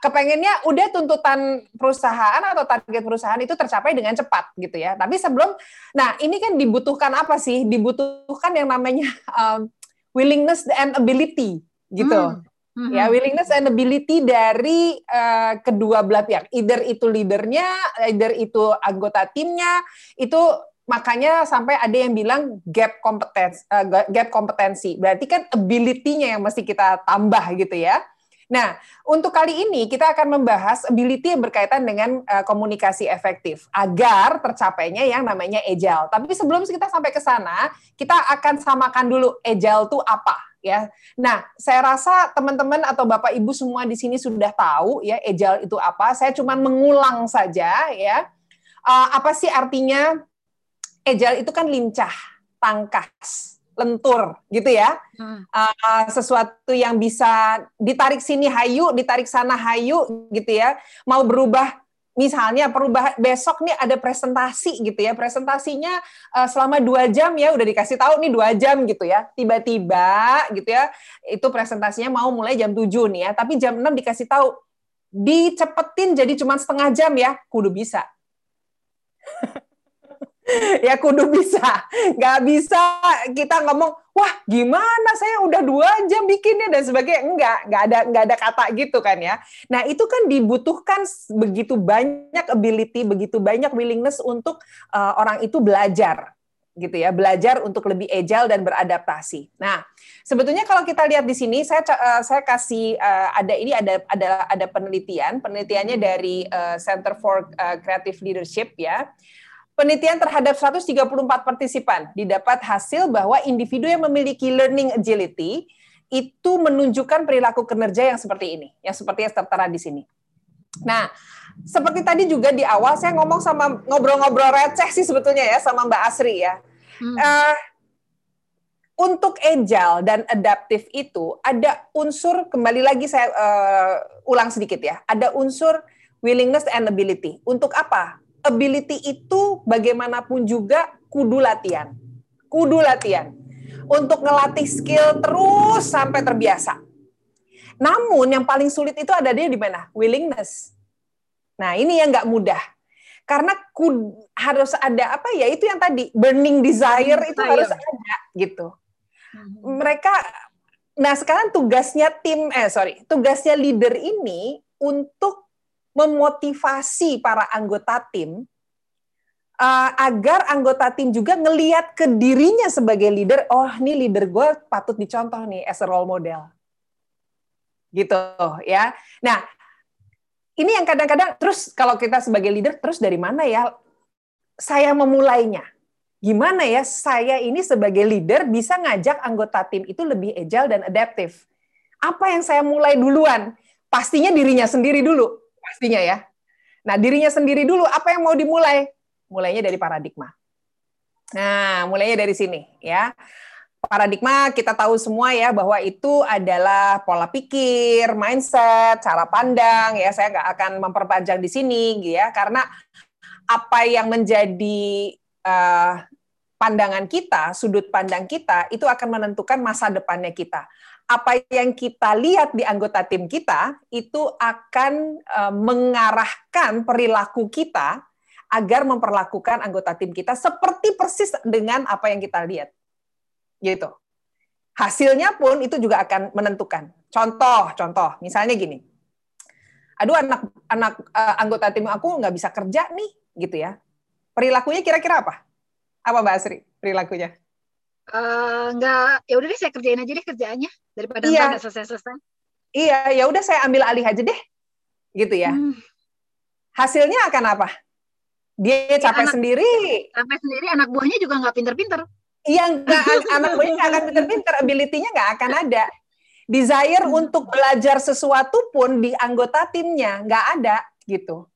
kepengennya udah tuntutan perusahaan atau target perusahaan itu tercapai dengan cepat gitu ya. Tapi sebelum, nah ini kan dibutuhkan apa sih? Dibutuhkan yang namanya um, willingness and ability gitu. Hmm. hmm Ya, willingness and ability dari uh, kedua belah pihak. Either itu leadernya, either itu anggota timnya, itu makanya sampai ada yang bilang gap kompetensi, uh, gap kompetensi. Berarti kan ability-nya yang mesti kita tambah gitu ya. Nah, untuk kali ini kita akan membahas ability yang berkaitan dengan uh, komunikasi efektif agar tercapainya yang namanya agile. Tapi sebelum kita sampai ke sana, kita akan samakan dulu agile itu apa ya. Nah, saya rasa teman-teman atau Bapak Ibu semua di sini sudah tahu ya agile itu apa. Saya cuma mengulang saja ya. Uh, apa sih artinya agile itu kan lincah, tangkas, lentur gitu ya. Hmm. Uh, sesuatu yang bisa ditarik sini hayu, ditarik sana hayu gitu ya. Mau berubah misalnya perubah besok nih ada presentasi gitu ya presentasinya uh, selama dua jam ya udah dikasih tahu nih dua jam gitu ya tiba-tiba gitu ya itu presentasinya mau mulai jam 7 nih ya tapi jam 6 dikasih tahu dicepetin jadi cuma setengah jam ya kudu bisa ya kudu bisa. Nggak bisa kita ngomong, wah gimana saya udah dua jam bikinnya dan sebagainya. Enggak, nggak ada nggak ada kata gitu kan ya. Nah itu kan dibutuhkan begitu banyak ability, begitu banyak willingness untuk uh, orang itu belajar gitu ya, belajar untuk lebih agile dan beradaptasi. Nah, sebetulnya kalau kita lihat di sini, saya uh, saya kasih uh, ada ini ada ada ada penelitian, penelitiannya dari uh, Center for Creative Leadership ya. Penelitian terhadap 134 partisipan didapat hasil bahwa individu yang memiliki learning agility itu menunjukkan perilaku kinerja yang seperti ini, yang seperti yang tertera di sini. Nah, seperti tadi juga di awal saya ngomong sama ngobrol-ngobrol receh sih sebetulnya ya sama Mbak Asri ya. Hmm. Uh, untuk agile dan adaptif itu ada unsur kembali lagi saya uh, ulang sedikit ya. Ada unsur willingness and ability. Untuk apa? Ability itu bagaimanapun juga kudu latihan. Kudu latihan. Untuk ngelatih skill terus sampai terbiasa. Namun yang paling sulit itu ada dia di mana? Willingness. Nah, ini yang nggak mudah. Karena kud, harus ada apa ya? Itu yang tadi burning desire itu harus ada gitu. Hmm. Mereka nah sekarang tugasnya tim eh sorry, tugasnya leader ini untuk memotivasi para anggota tim uh, agar anggota tim juga ngeliat ke dirinya sebagai leader, oh ini leader gue patut dicontoh nih as a role model. Gitu ya. Nah, ini yang kadang-kadang terus kalau kita sebagai leader terus dari mana ya saya memulainya? gimana ya saya ini sebagai leader bisa ngajak anggota tim itu lebih agile dan adaptif. Apa yang saya mulai duluan? Pastinya dirinya sendiri dulu, pastinya ya. Nah, dirinya sendiri dulu, apa yang mau dimulai? Mulainya dari paradigma. Nah, mulainya dari sini ya. Paradigma kita tahu semua ya bahwa itu adalah pola pikir, mindset, cara pandang ya. Saya nggak akan memperpanjang di sini ya karena apa yang menjadi uh, pandangan kita, sudut pandang kita itu akan menentukan masa depannya kita. Apa yang kita lihat di anggota tim kita itu akan uh, mengarahkan perilaku kita agar memperlakukan anggota tim kita seperti persis dengan apa yang kita lihat. Gitu. Hasilnya pun itu juga akan menentukan. Contoh, contoh, misalnya gini. Aduh anak anak uh, anggota tim aku nggak bisa kerja nih, gitu ya Perilakunya kira-kira apa? Apa Mbak Asri perilakunya? Uh, enggak, ya udah deh saya kerjain aja deh kerjaannya daripada iya. nggak selesai-selesai. Iya, ya udah saya ambil alih aja deh, gitu ya. Hmm. Hasilnya akan apa? Dia ya, capek anak, sendiri. Capek sendiri, anak buahnya juga nggak pinter-pinter. Iya, enggak, anak buahnya nggak akan pinter-pinter, ability-nya nggak akan ada. Desire hmm. untuk belajar sesuatu pun di anggota timnya nggak ada, gitu.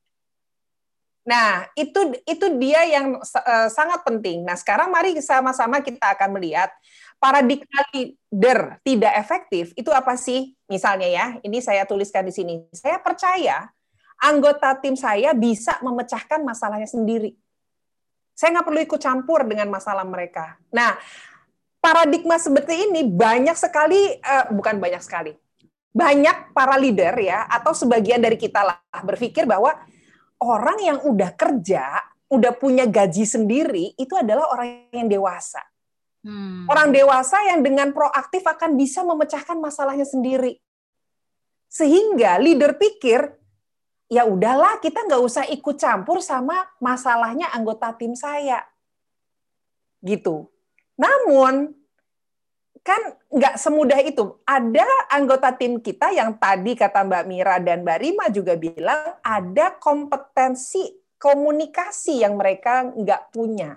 Nah, itu itu dia yang uh, sangat penting. Nah, sekarang mari sama-sama kita akan melihat paradigma leader tidak efektif itu apa sih? Misalnya ya, ini saya tuliskan di sini. Saya percaya anggota tim saya bisa memecahkan masalahnya sendiri. Saya nggak perlu ikut campur dengan masalah mereka. Nah, paradigma seperti ini banyak sekali, uh, bukan banyak sekali, banyak para leader ya, atau sebagian dari kita lah berpikir bahwa orang yang udah kerja, udah punya gaji sendiri, itu adalah orang yang dewasa. Hmm. Orang dewasa yang dengan proaktif akan bisa memecahkan masalahnya sendiri. Sehingga leader pikir, ya udahlah kita nggak usah ikut campur sama masalahnya anggota tim saya. Gitu. Namun kan nggak semudah itu. Ada anggota tim kita yang tadi kata Mbak Mira dan Mbak Rima juga bilang ada kompetensi komunikasi yang mereka nggak punya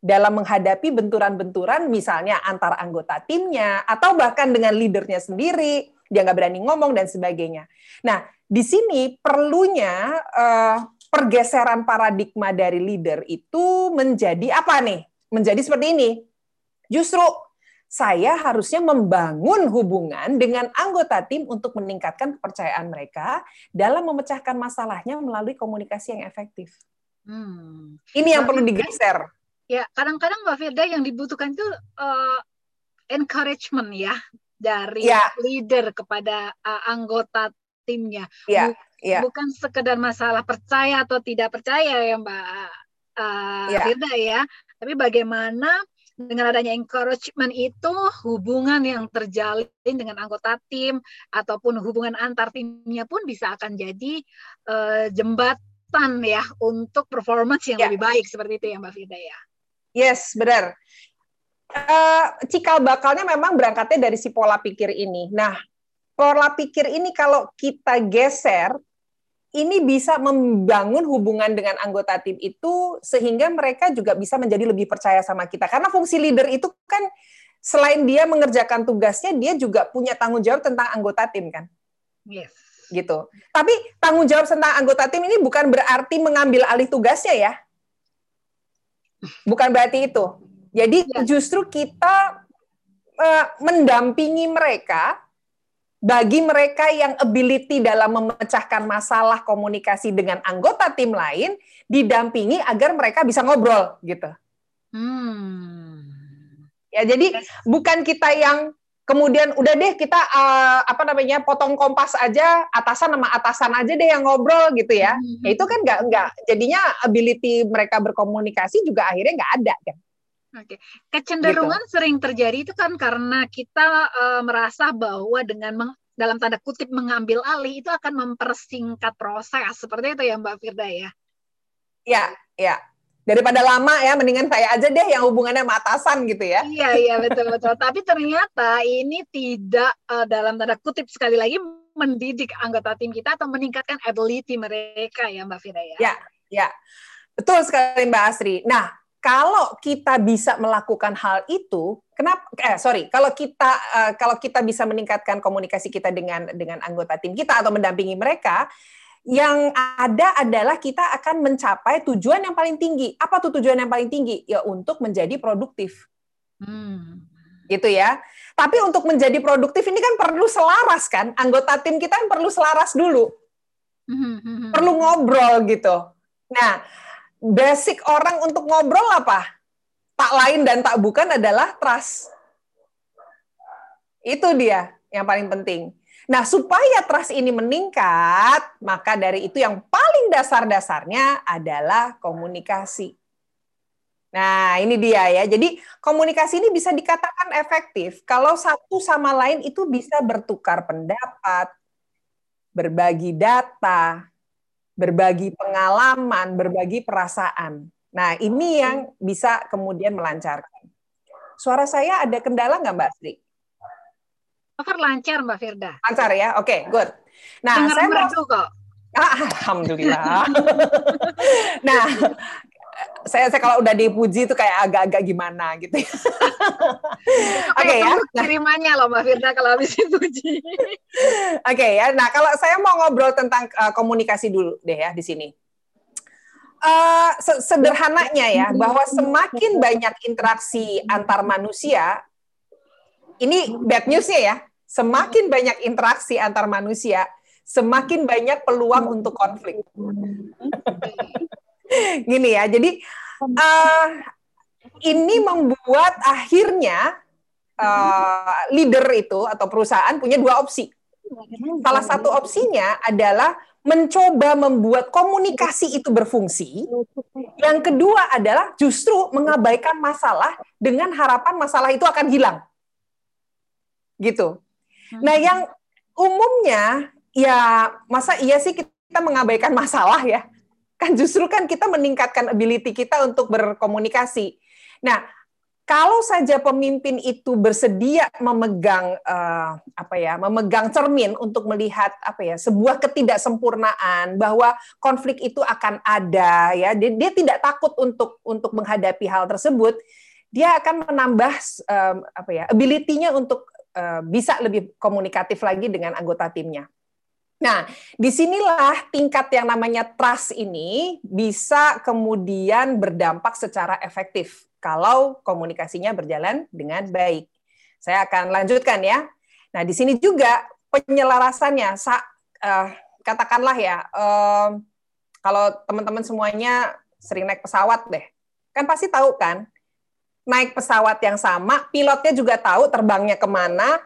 dalam menghadapi benturan-benturan misalnya antar anggota timnya atau bahkan dengan leadernya sendiri dia nggak berani ngomong dan sebagainya. Nah di sini perlunya uh, pergeseran paradigma dari leader itu menjadi apa nih? Menjadi seperti ini. Justru saya harusnya membangun hubungan dengan anggota tim untuk meningkatkan kepercayaan mereka dalam memecahkan masalahnya melalui komunikasi yang efektif. Hmm. Ini yang perlu digeser. Ya, kadang-kadang Mbak Firda yang dibutuhkan itu uh, encouragement ya dari ya. leader kepada uh, anggota timnya. Ya. ya. Bukan sekedar masalah percaya atau tidak percaya ya Mbak uh, ya. Firda ya, tapi bagaimana dengan adanya encouragement itu hubungan yang terjalin dengan anggota tim ataupun hubungan antar timnya pun bisa akan jadi uh, jembatan ya untuk performance yang ya. lebih baik seperti itu ya Mbak Firda ya. Yes, benar. Uh, cikal bakalnya memang berangkatnya dari si pola pikir ini. Nah, pola pikir ini kalau kita geser ini bisa membangun hubungan dengan anggota tim itu sehingga mereka juga bisa menjadi lebih percaya sama kita. Karena fungsi leader itu kan selain dia mengerjakan tugasnya, dia juga punya tanggung jawab tentang anggota tim kan. Yes. Gitu. Tapi tanggung jawab tentang anggota tim ini bukan berarti mengambil alih tugasnya ya. Bukan berarti itu. Jadi ya. justru kita uh, mendampingi mereka bagi mereka yang ability dalam memecahkan masalah komunikasi dengan anggota tim lain didampingi agar mereka bisa ngobrol gitu. Hmm. Ya jadi bukan kita yang kemudian udah deh kita uh, apa namanya potong kompas aja atasan sama atasan aja deh yang ngobrol gitu ya. Hmm. ya itu kan nggak nggak jadinya ability mereka berkomunikasi juga akhirnya nggak ada kan. Oke, kecenderungan gitu. sering terjadi itu kan karena kita uh, merasa bahwa dengan meng, dalam tanda kutip mengambil alih itu akan mempersingkat proses seperti itu ya Mbak Firda ya. Ya, ya. Daripada lama ya, mendingan saya aja deh yang hubungannya sama atasan gitu ya. Iya, iya betul betul. Tapi ternyata ini tidak uh, dalam tanda kutip sekali lagi mendidik anggota tim kita atau meningkatkan ability mereka ya Mbak Firda ya. Ya, ya. Betul sekali Mbak Asri. Nah, kalau kita bisa melakukan hal itu, kenapa? Eh, sorry, kalau kita uh, kalau kita bisa meningkatkan komunikasi kita dengan dengan anggota tim kita atau mendampingi mereka, yang ada adalah kita akan mencapai tujuan yang paling tinggi. Apa tuh tujuan yang paling tinggi? Ya untuk menjadi produktif. Hmm. Gitu ya. Tapi untuk menjadi produktif ini kan perlu selaras kan? Anggota tim kita kan perlu selaras dulu. Hmm. hmm, hmm. Perlu ngobrol gitu. Nah, basic orang untuk ngobrol apa? Tak lain dan tak bukan adalah trust. Itu dia yang paling penting. Nah, supaya trust ini meningkat, maka dari itu yang paling dasar-dasarnya adalah komunikasi. Nah, ini dia ya. Jadi, komunikasi ini bisa dikatakan efektif kalau satu sama lain itu bisa bertukar pendapat, berbagi data, berbagi pengalaman, berbagi perasaan. Nah, ini yang bisa kemudian melancarkan. Suara saya ada kendala nggak, Mbak Sri? Over lancar, Mbak Firda. Lancar ya? Oke, okay, good. Nah, Dengar saya mau... kok. Ah, Alhamdulillah. nah, saya saya kalau udah dipuji itu kayak agak-agak gimana gitu. Oke okay, ya. Nah. Kirimannya loh Mbak Firda kalau habis dipuji. Oke okay, ya. Nah kalau saya mau ngobrol tentang uh, komunikasi dulu deh ya di sini. Uh, sederhananya ya bahwa semakin banyak interaksi antar manusia, ini bad newsnya ya. Semakin banyak interaksi antar manusia, semakin banyak peluang untuk konflik. Gini ya, jadi uh, ini membuat akhirnya uh, leader itu atau perusahaan punya dua opsi. Salah satu opsinya adalah mencoba membuat komunikasi itu berfungsi. Yang kedua adalah justru mengabaikan masalah dengan harapan masalah itu akan hilang. Gitu. Nah, yang umumnya ya masa iya sih kita mengabaikan masalah ya? Kan justru kan kita meningkatkan ability kita untuk berkomunikasi. Nah, kalau saja pemimpin itu bersedia memegang uh, apa ya, memegang cermin untuk melihat apa ya, sebuah ketidaksempurnaan bahwa konflik itu akan ada ya, dia, dia tidak takut untuk untuk menghadapi hal tersebut, dia akan menambah um, apa ya, ability-nya untuk uh, bisa lebih komunikatif lagi dengan anggota timnya. Nah, di sinilah tingkat yang namanya trust ini bisa kemudian berdampak secara efektif kalau komunikasinya berjalan dengan baik. Saya akan lanjutkan ya. Nah, di sini juga penyelarasannya, sa, uh, katakanlah ya, uh, kalau teman-teman semuanya sering naik pesawat deh, kan pasti tahu kan, naik pesawat yang sama, pilotnya juga tahu terbangnya ke mana,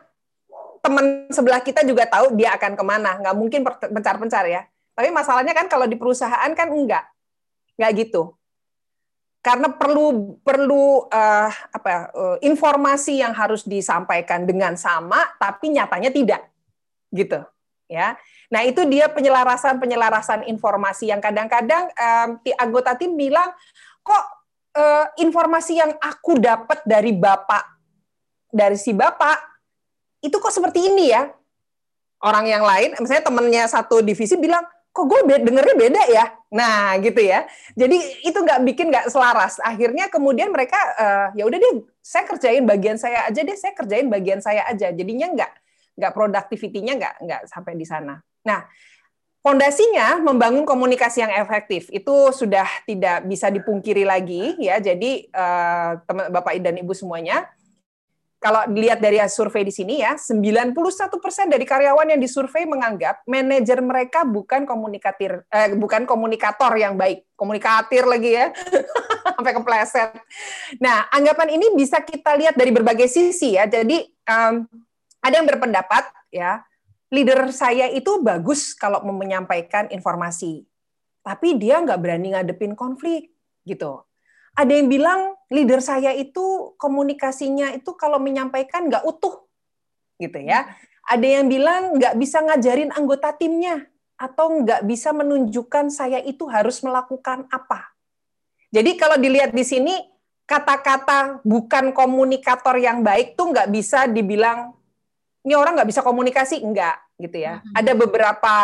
teman sebelah kita juga tahu dia akan ke mana, nggak mungkin pencar-pencar ya. Tapi masalahnya kan kalau di perusahaan kan enggak, nggak gitu. Karena perlu perlu uh, apa uh, informasi yang harus disampaikan dengan sama, tapi nyatanya tidak, gitu, ya. Nah itu dia penyelarasan penyelarasan informasi yang kadang-kadang um, anggota tim bilang kok uh, informasi yang aku dapat dari bapak dari si bapak itu kok seperti ini ya? Orang yang lain, misalnya temennya satu divisi bilang, kok gue dengernya beda ya? Nah, gitu ya. Jadi itu nggak bikin nggak selaras. Akhirnya kemudian mereka, uh, ya udah deh, saya kerjain bagian saya aja deh, saya kerjain bagian saya aja. Jadinya nggak nggak productivity-nya nggak nggak sampai di sana. Nah, Fondasinya membangun komunikasi yang efektif itu sudah tidak bisa dipungkiri lagi ya. Jadi uh, teman Bapak dan Ibu semuanya, kalau dilihat dari survei di sini ya, 91% dari karyawan yang disurvei menganggap manajer mereka bukan komunikator eh, bukan komunikator yang baik. Komunikatir lagi ya. Sampai kepleset. Nah, anggapan ini bisa kita lihat dari berbagai sisi ya. Jadi um, ada yang berpendapat ya, leader saya itu bagus kalau menyampaikan informasi, tapi dia nggak berani ngadepin konflik gitu. Ada yang bilang leader saya itu komunikasinya itu kalau menyampaikan nggak utuh gitu ya. Ada yang bilang nggak bisa ngajarin anggota timnya atau nggak bisa menunjukkan saya itu harus melakukan apa. Jadi kalau dilihat di sini kata-kata bukan komunikator yang baik tuh nggak bisa dibilang ini orang nggak bisa komunikasi enggak gitu ya. Mm-hmm. Ada beberapa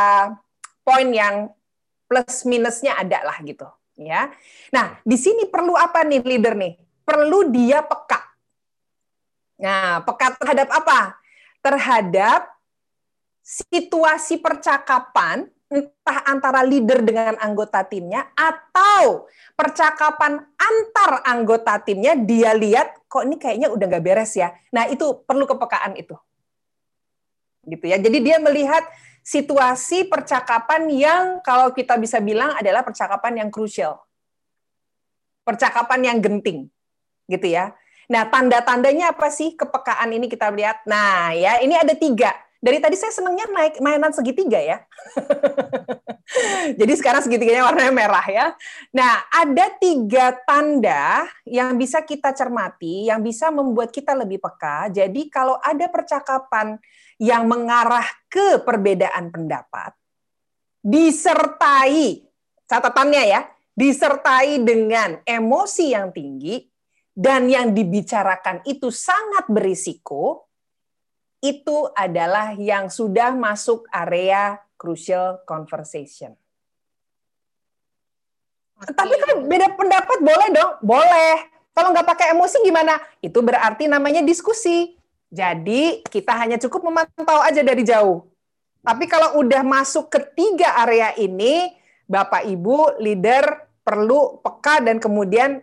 poin yang plus minusnya ada lah gitu ya. Nah, di sini perlu apa nih leader nih? Perlu dia peka. Nah, peka terhadap apa? Terhadap situasi percakapan entah antara leader dengan anggota timnya atau percakapan antar anggota timnya dia lihat kok ini kayaknya udah nggak beres ya. Nah, itu perlu kepekaan itu gitu ya. Jadi dia melihat situasi percakapan yang kalau kita bisa bilang adalah percakapan yang krusial. Percakapan yang genting. Gitu ya. Nah, tanda-tandanya apa sih kepekaan ini kita lihat? Nah, ya, ini ada tiga. Dari tadi saya senangnya naik mainan segitiga ya. Jadi sekarang segitiganya warnanya merah ya. Nah, ada tiga tanda yang bisa kita cermati, yang bisa membuat kita lebih peka. Jadi kalau ada percakapan yang mengarah ke perbedaan pendapat, disertai, catatannya ya, disertai dengan emosi yang tinggi, dan yang dibicarakan itu sangat berisiko, itu adalah yang sudah masuk area crucial conversation. Tapi kan beda pendapat boleh dong, boleh. Kalau nggak pakai emosi gimana? Itu berarti namanya diskusi. Jadi kita hanya cukup memantau aja dari jauh. Tapi kalau udah masuk ke tiga area ini, Bapak Ibu leader perlu peka dan kemudian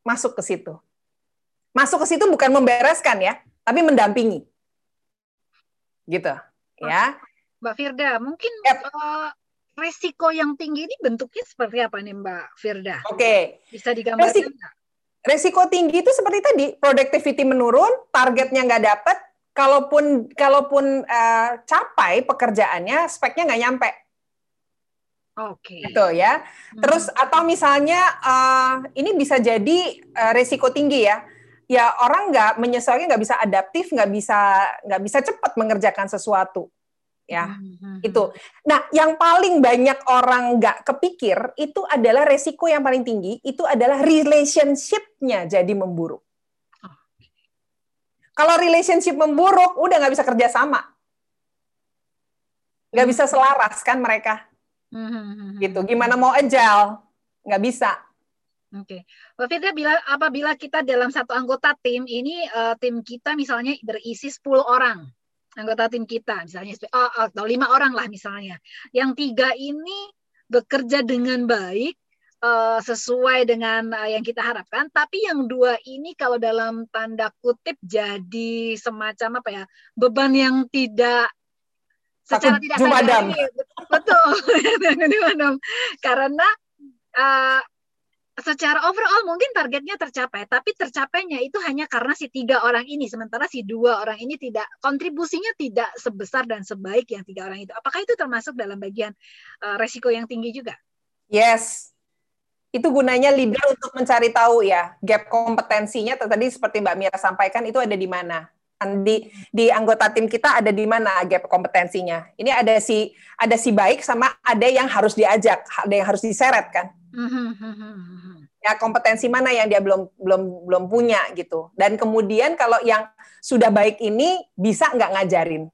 masuk ke situ. Masuk ke situ bukan membereskan ya, tapi mendampingi. Gitu, ya. Mbak Firda, mungkin yep. uh, resiko yang tinggi ini bentuknya seperti apa nih Mbak Firda? Oke. Okay. Bisa digambarkan Resik resiko tinggi itu seperti tadi, productivity menurun, targetnya nggak dapet, kalaupun kalaupun uh, capai pekerjaannya, speknya nggak nyampe. Oke. Okay. Itu ya. Hmm. Terus atau misalnya uh, ini bisa jadi uh, resiko tinggi ya. Ya orang nggak menyesuaikan, nggak bisa adaptif, nggak bisa nggak bisa cepat mengerjakan sesuatu ya hmm, hmm, itu. Hmm. Nah, yang paling banyak orang nggak kepikir itu adalah resiko yang paling tinggi itu adalah relationship-nya jadi memburuk. Kalau relationship memburuk, udah nggak bisa kerja sama, nggak bisa selaras kan mereka, gitu. Gimana mau agile, nggak bisa. Oke, okay. Firda, bila apabila kita dalam satu anggota tim ini uh, tim kita misalnya berisi 10 orang, anggota tim kita, misalnya oh, atau lima orang lah misalnya. Yang tiga ini bekerja dengan baik uh, sesuai dengan uh, yang kita harapkan, tapi yang dua ini kalau dalam tanda kutip jadi semacam apa ya beban yang tidak secara tidak sadar. Betul. Karena uh, secara overall mungkin targetnya tercapai, tapi tercapainya itu hanya karena si tiga orang ini, sementara si dua orang ini tidak kontribusinya tidak sebesar dan sebaik yang tiga orang itu. Apakah itu termasuk dalam bagian uh, resiko yang tinggi juga? Yes, itu gunanya leader untuk mencari tahu ya gap kompetensinya. Tadi seperti Mbak Mira sampaikan itu ada di mana di di anggota tim kita ada di mana gap kompetensinya. Ini ada si ada si baik sama ada yang harus diajak, ada yang harus diseret kan. Ya kompetensi mana yang dia belum belum belum punya gitu. Dan kemudian kalau yang sudah baik ini bisa nggak ngajarin.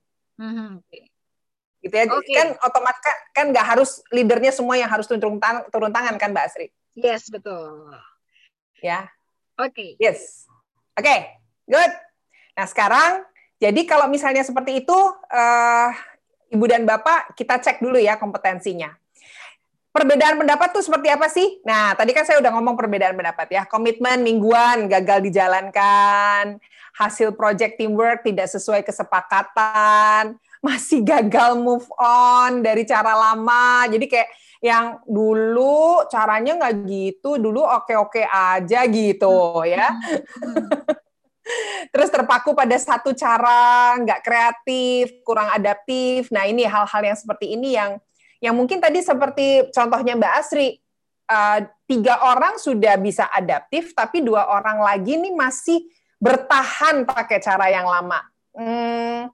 Gitu ya. Okay. Kan otomatis kan, kan nggak harus leadernya semua yang harus turun tangan, turun tangan kan Mbak Asri? Yes, betul. Ya. Oke. Okay. Yes. Oke. Okay. Good. Nah, sekarang jadi kalau misalnya seperti itu uh, Ibu dan Bapak kita cek dulu ya kompetensinya. Perbedaan pendapat tuh seperti apa sih? Nah, tadi kan saya udah ngomong perbedaan pendapat ya. Komitmen mingguan gagal dijalankan, hasil project teamwork tidak sesuai kesepakatan, masih gagal move on dari cara lama. Jadi kayak yang dulu caranya nggak gitu, dulu oke-oke aja gitu ya. Terus terpaku pada satu cara, nggak kreatif, kurang adaptif. Nah ini hal-hal yang seperti ini yang yang mungkin tadi seperti contohnya Mbak Asri, uh, tiga orang sudah bisa adaptif, tapi dua orang lagi nih masih bertahan pakai cara yang lama. Hmm,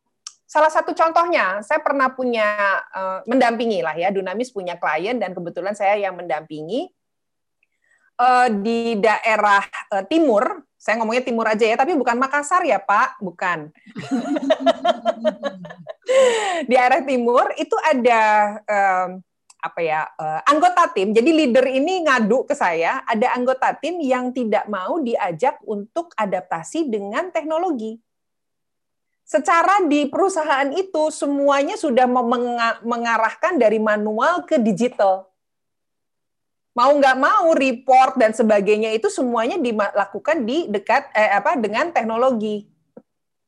salah satu contohnya, saya pernah punya uh, mendampingi lah ya, Dunamis punya klien dan kebetulan saya yang mendampingi uh, di daerah uh, timur. Saya ngomongnya timur aja ya, tapi bukan Makassar ya Pak, bukan. di area timur itu ada um, apa ya uh, anggota tim. Jadi leader ini ngadu ke saya, ada anggota tim yang tidak mau diajak untuk adaptasi dengan teknologi. Secara di perusahaan itu semuanya sudah mengarahkan dari manual ke digital. Mau nggak mau report dan sebagainya itu semuanya dilakukan di dekat eh, apa dengan teknologi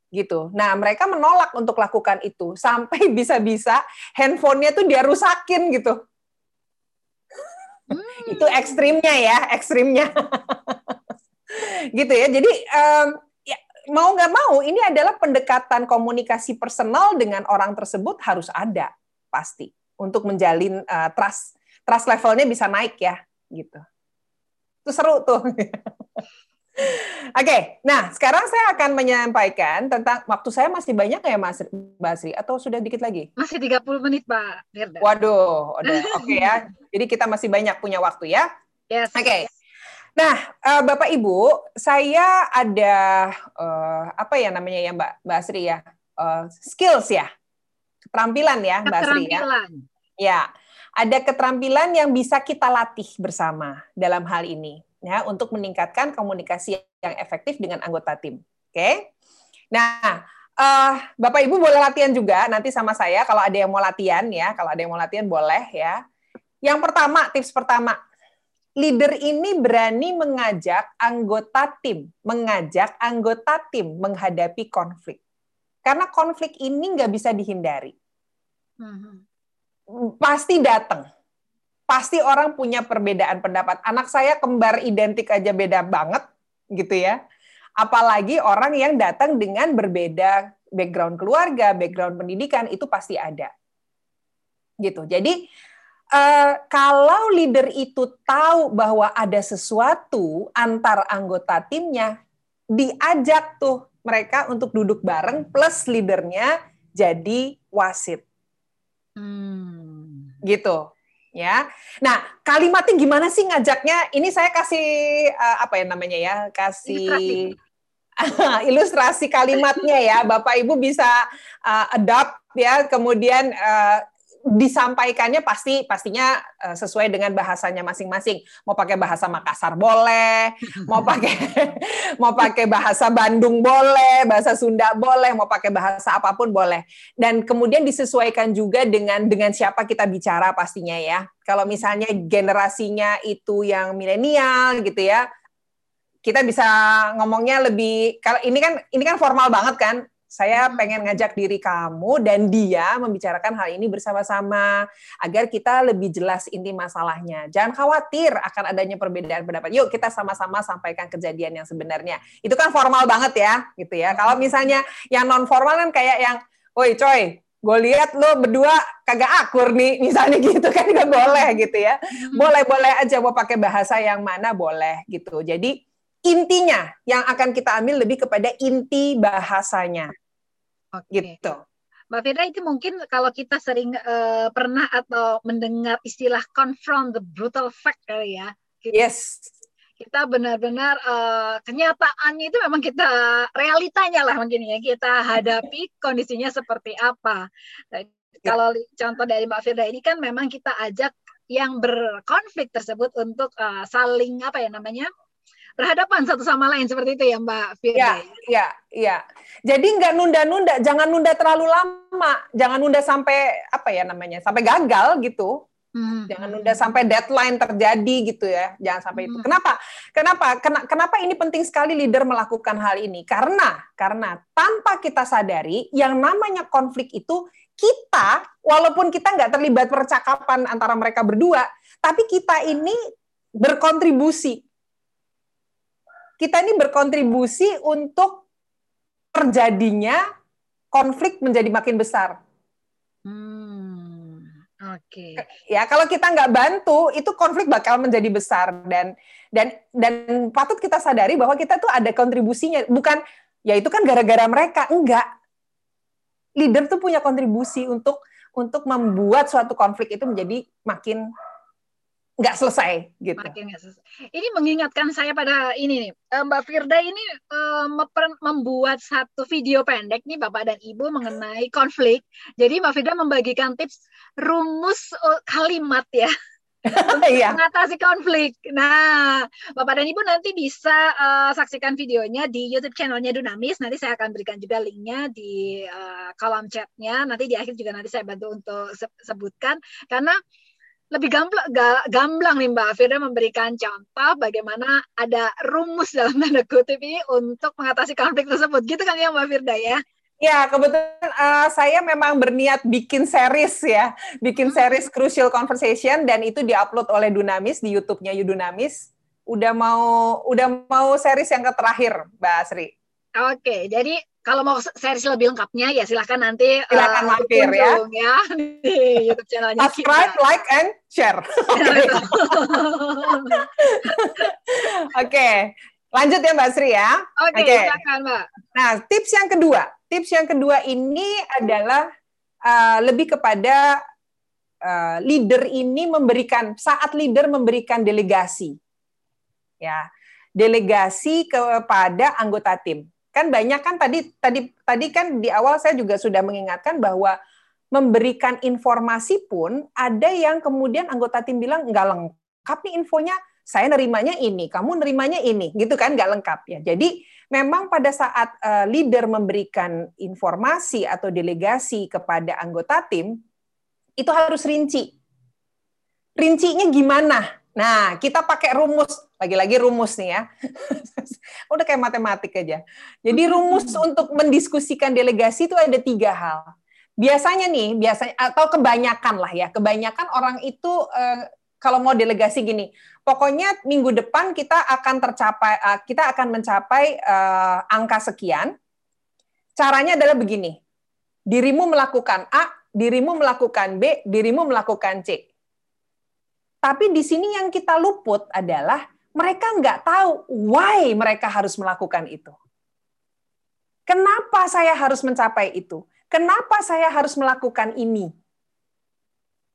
gitu. Nah, mereka menolak untuk lakukan itu sampai bisa-bisa handphonenya tuh dia rusakin gitu. Hmm. itu ekstrimnya ya, ekstrimnya. gitu ya. Jadi um, ya, mau nggak mau ini adalah pendekatan komunikasi personal dengan orang tersebut harus ada pasti untuk menjalin uh, trust. Trust levelnya bisa naik ya, gitu. Itu seru tuh. Oke, nah sekarang saya akan menyampaikan tentang waktu saya masih banyak ya Mas Basri atau sudah dikit lagi? Masih 30 menit Pak Firda. Waduh, oke okay, ya. Jadi kita masih banyak punya waktu ya. Yes. Oke. Okay. Nah, uh, Bapak Ibu, saya ada uh, apa ya namanya ya Mbak Basri ya? Uh, skills ya. Keterampilan ya Mbak Basri ya. Ya. Ada keterampilan yang bisa kita latih bersama dalam hal ini ya untuk meningkatkan komunikasi yang efektif dengan anggota tim. Oke. Okay? Nah, uh, Bapak Ibu boleh latihan juga nanti sama saya kalau ada yang mau latihan ya, kalau ada yang mau latihan boleh ya. Yang pertama, tips pertama, leader ini berani mengajak anggota tim, mengajak anggota tim menghadapi konflik. Karena konflik ini nggak bisa dihindari. Hmm. Pasti datang pasti orang punya perbedaan pendapat. Anak saya kembar identik aja beda banget gitu ya. Apalagi orang yang datang dengan berbeda background keluarga, background pendidikan itu pasti ada. Gitu. Jadi uh, kalau leader itu tahu bahwa ada sesuatu antar anggota timnya, diajak tuh mereka untuk duduk bareng plus leadernya jadi wasit. Hmm. Gitu ya. Nah, kalimatnya gimana sih ngajaknya? Ini saya kasih uh, apa ya namanya ya? Kasih ilustrasi, ilustrasi kalimatnya ya. Bapak Ibu bisa uh, adopt ya, kemudian uh, disampaikannya pasti pastinya uh, sesuai dengan bahasanya masing-masing. Mau pakai bahasa Makassar boleh, mau pakai mau pakai bahasa Bandung boleh, bahasa Sunda boleh, mau pakai bahasa apa pun boleh. Dan kemudian disesuaikan juga dengan dengan siapa kita bicara pastinya ya. Kalau misalnya generasinya itu yang milenial gitu ya, kita bisa ngomongnya lebih kalau ini kan ini kan formal banget kan saya pengen ngajak diri kamu dan dia membicarakan hal ini bersama-sama agar kita lebih jelas inti masalahnya. Jangan khawatir akan adanya perbedaan pendapat. Yuk kita sama-sama sampaikan kejadian yang sebenarnya. Itu kan formal banget ya, gitu ya. Kalau misalnya yang non formal kan kayak yang, woi coy, gue lihat lo berdua kagak akur nih, misalnya gitu kan nggak boleh gitu ya. Boleh-boleh aja mau pakai bahasa yang mana boleh gitu. Jadi intinya yang akan kita ambil lebih kepada inti bahasanya. Oke. Gitu. Mbak Firda itu mungkin kalau kita sering uh, pernah atau mendengar istilah confront the brutal fact kali ya. Kita, yes. Kita benar-benar uh, kenyataannya itu memang kita realitanya lah mungkin ya kita hadapi kondisinya seperti apa. Nah, ya. Kalau contoh dari Mbak Firda ini kan memang kita ajak yang berkonflik tersebut untuk uh, saling apa ya namanya berhadapan satu sama lain seperti itu ya Mbak Firda. Iya, iya, iya. Jadi nggak nunda-nunda, jangan nunda terlalu lama, jangan nunda sampai apa ya namanya, sampai gagal gitu. Hmm. Jangan nunda sampai deadline terjadi gitu ya. Jangan sampai hmm. itu. Kenapa? Kenapa? Kenapa ini penting sekali leader melakukan hal ini? Karena karena tanpa kita sadari yang namanya konflik itu kita walaupun kita nggak terlibat percakapan antara mereka berdua, tapi kita ini berkontribusi. Kita ini berkontribusi untuk terjadinya konflik menjadi makin besar. Hmm, Oke. Okay. Ya kalau kita nggak bantu, itu konflik bakal menjadi besar dan dan dan patut kita sadari bahwa kita tuh ada kontribusinya. Bukan ya itu kan gara-gara mereka, enggak. Leader tuh punya kontribusi untuk untuk membuat suatu konflik itu menjadi makin nggak selesai gitu. Makin gak selesai. Ini mengingatkan saya pada ini nih, eh, Mbak Firda ini uh, membuat satu video pendek nih Bapak dan Ibu mengenai konflik. Jadi Mbak Firda membagikan tips rumus uh, kalimat ya. Iya. mengatasi konflik. Nah, Bapak dan Ibu nanti bisa uh, saksikan videonya di YouTube channelnya Dunamis. Nanti saya akan berikan juga linknya di uh, kolom chatnya. Nanti di akhir juga nanti saya bantu untuk sebutkan karena lebih gamblang, gamblang nih Mbak Firda memberikan contoh bagaimana ada rumus dalam tanda kutip ini untuk mengatasi konflik tersebut. Gitu kan ya Mbak Firda ya? Ya, kebetulan uh, saya memang berniat bikin series ya, bikin series Crucial Conversation dan itu diupload oleh Dunamis di YouTube-nya Yudunamis. Udah mau udah mau series yang terakhir, Mbak Asri. Oke, jadi kalau mau series lebih lengkapnya ya silahkan nanti silahkan uh, mampir ya. ya di YouTube channelnya Subscribe, kita. like, and share. Oke, okay. okay. lanjut ya Mbak Sri ya. Oke, okay, okay. silakan Mbak. Nah, tips yang kedua, tips yang kedua ini adalah uh, lebih kepada uh, leader ini memberikan saat leader memberikan delegasi, ya delegasi kepada anggota tim kan banyak kan tadi tadi tadi kan di awal saya juga sudah mengingatkan bahwa memberikan informasi pun ada yang kemudian anggota tim bilang nggak lengkap nih infonya. Saya nerimanya ini kamu nerimanya ini. Gitu kan nggak lengkap ya. Jadi memang pada saat uh, leader memberikan informasi atau delegasi kepada anggota tim itu harus rinci. Rincinya gimana Nah, kita pakai rumus, lagi-lagi rumus nih ya. Udah kayak matematik aja. Jadi rumus untuk mendiskusikan delegasi itu ada tiga hal. Biasanya nih, biasanya atau kebanyakan lah ya, kebanyakan orang itu eh, kalau mau delegasi gini, pokoknya minggu depan kita akan tercapai, uh, kita akan mencapai uh, angka sekian. Caranya adalah begini, dirimu melakukan A, dirimu melakukan B, dirimu melakukan C tapi di sini yang kita luput adalah mereka nggak tahu why mereka harus melakukan itu. Kenapa saya harus mencapai itu? Kenapa saya harus melakukan ini?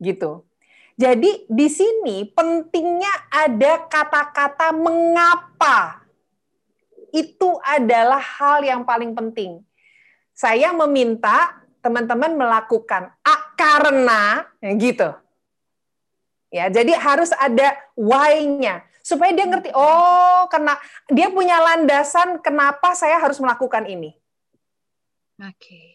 Gitu. Jadi di sini pentingnya ada kata-kata mengapa. Itu adalah hal yang paling penting. Saya meminta teman-teman melakukan A karena gitu. Ya, jadi harus ada why-nya supaya dia ngerti oh kena dia punya landasan kenapa saya harus melakukan ini. Oke. Okay.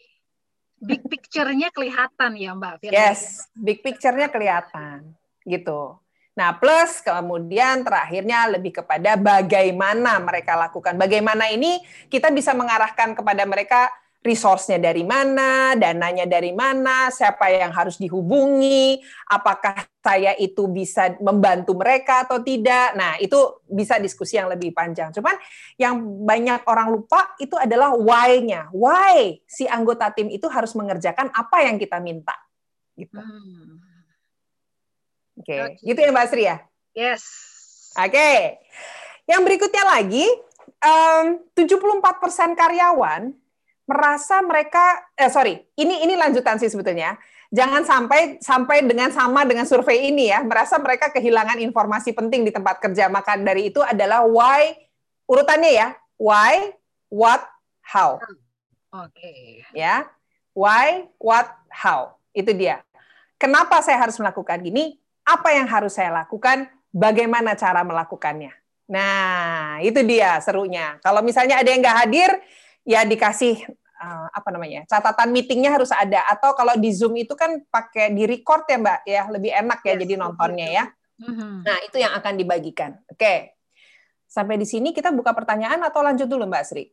Big picture-nya kelihatan ya, Mbak Firman. Yes, big picture-nya kelihatan gitu. Nah, plus kemudian terakhirnya lebih kepada bagaimana mereka lakukan. Bagaimana ini kita bisa mengarahkan kepada mereka resource-nya dari mana, dananya dari mana, siapa yang harus dihubungi, apakah saya itu bisa membantu mereka atau tidak. Nah, itu bisa diskusi yang lebih panjang. Cuman yang banyak orang lupa itu adalah why-nya. Why si anggota tim itu harus mengerjakan apa yang kita minta. Gitu. Hmm. Oke, okay. okay. gitu ya Mbak Sri ya? Yes. Oke. Okay. Yang berikutnya lagi, um, 74% karyawan merasa mereka eh sorry ini ini lanjutan sih sebetulnya. Jangan sampai sampai dengan sama dengan survei ini ya merasa mereka kehilangan informasi penting di tempat kerja. Maka dari itu adalah why urutannya ya why what how. Oke. Okay. ya why what how. Itu dia. Kenapa saya harus melakukan gini apa yang harus saya lakukan? Bagaimana cara melakukannya? Nah, itu dia serunya. Kalau misalnya ada yang nggak hadir, ya dikasih uh, apa namanya catatan meetingnya harus ada. Atau kalau di Zoom itu kan pakai di record ya Mbak, ya lebih enak ya yes, jadi nontonnya ya. Mm-hmm. Nah, itu yang akan dibagikan. Oke, sampai di sini kita buka pertanyaan atau lanjut dulu Mbak Sri?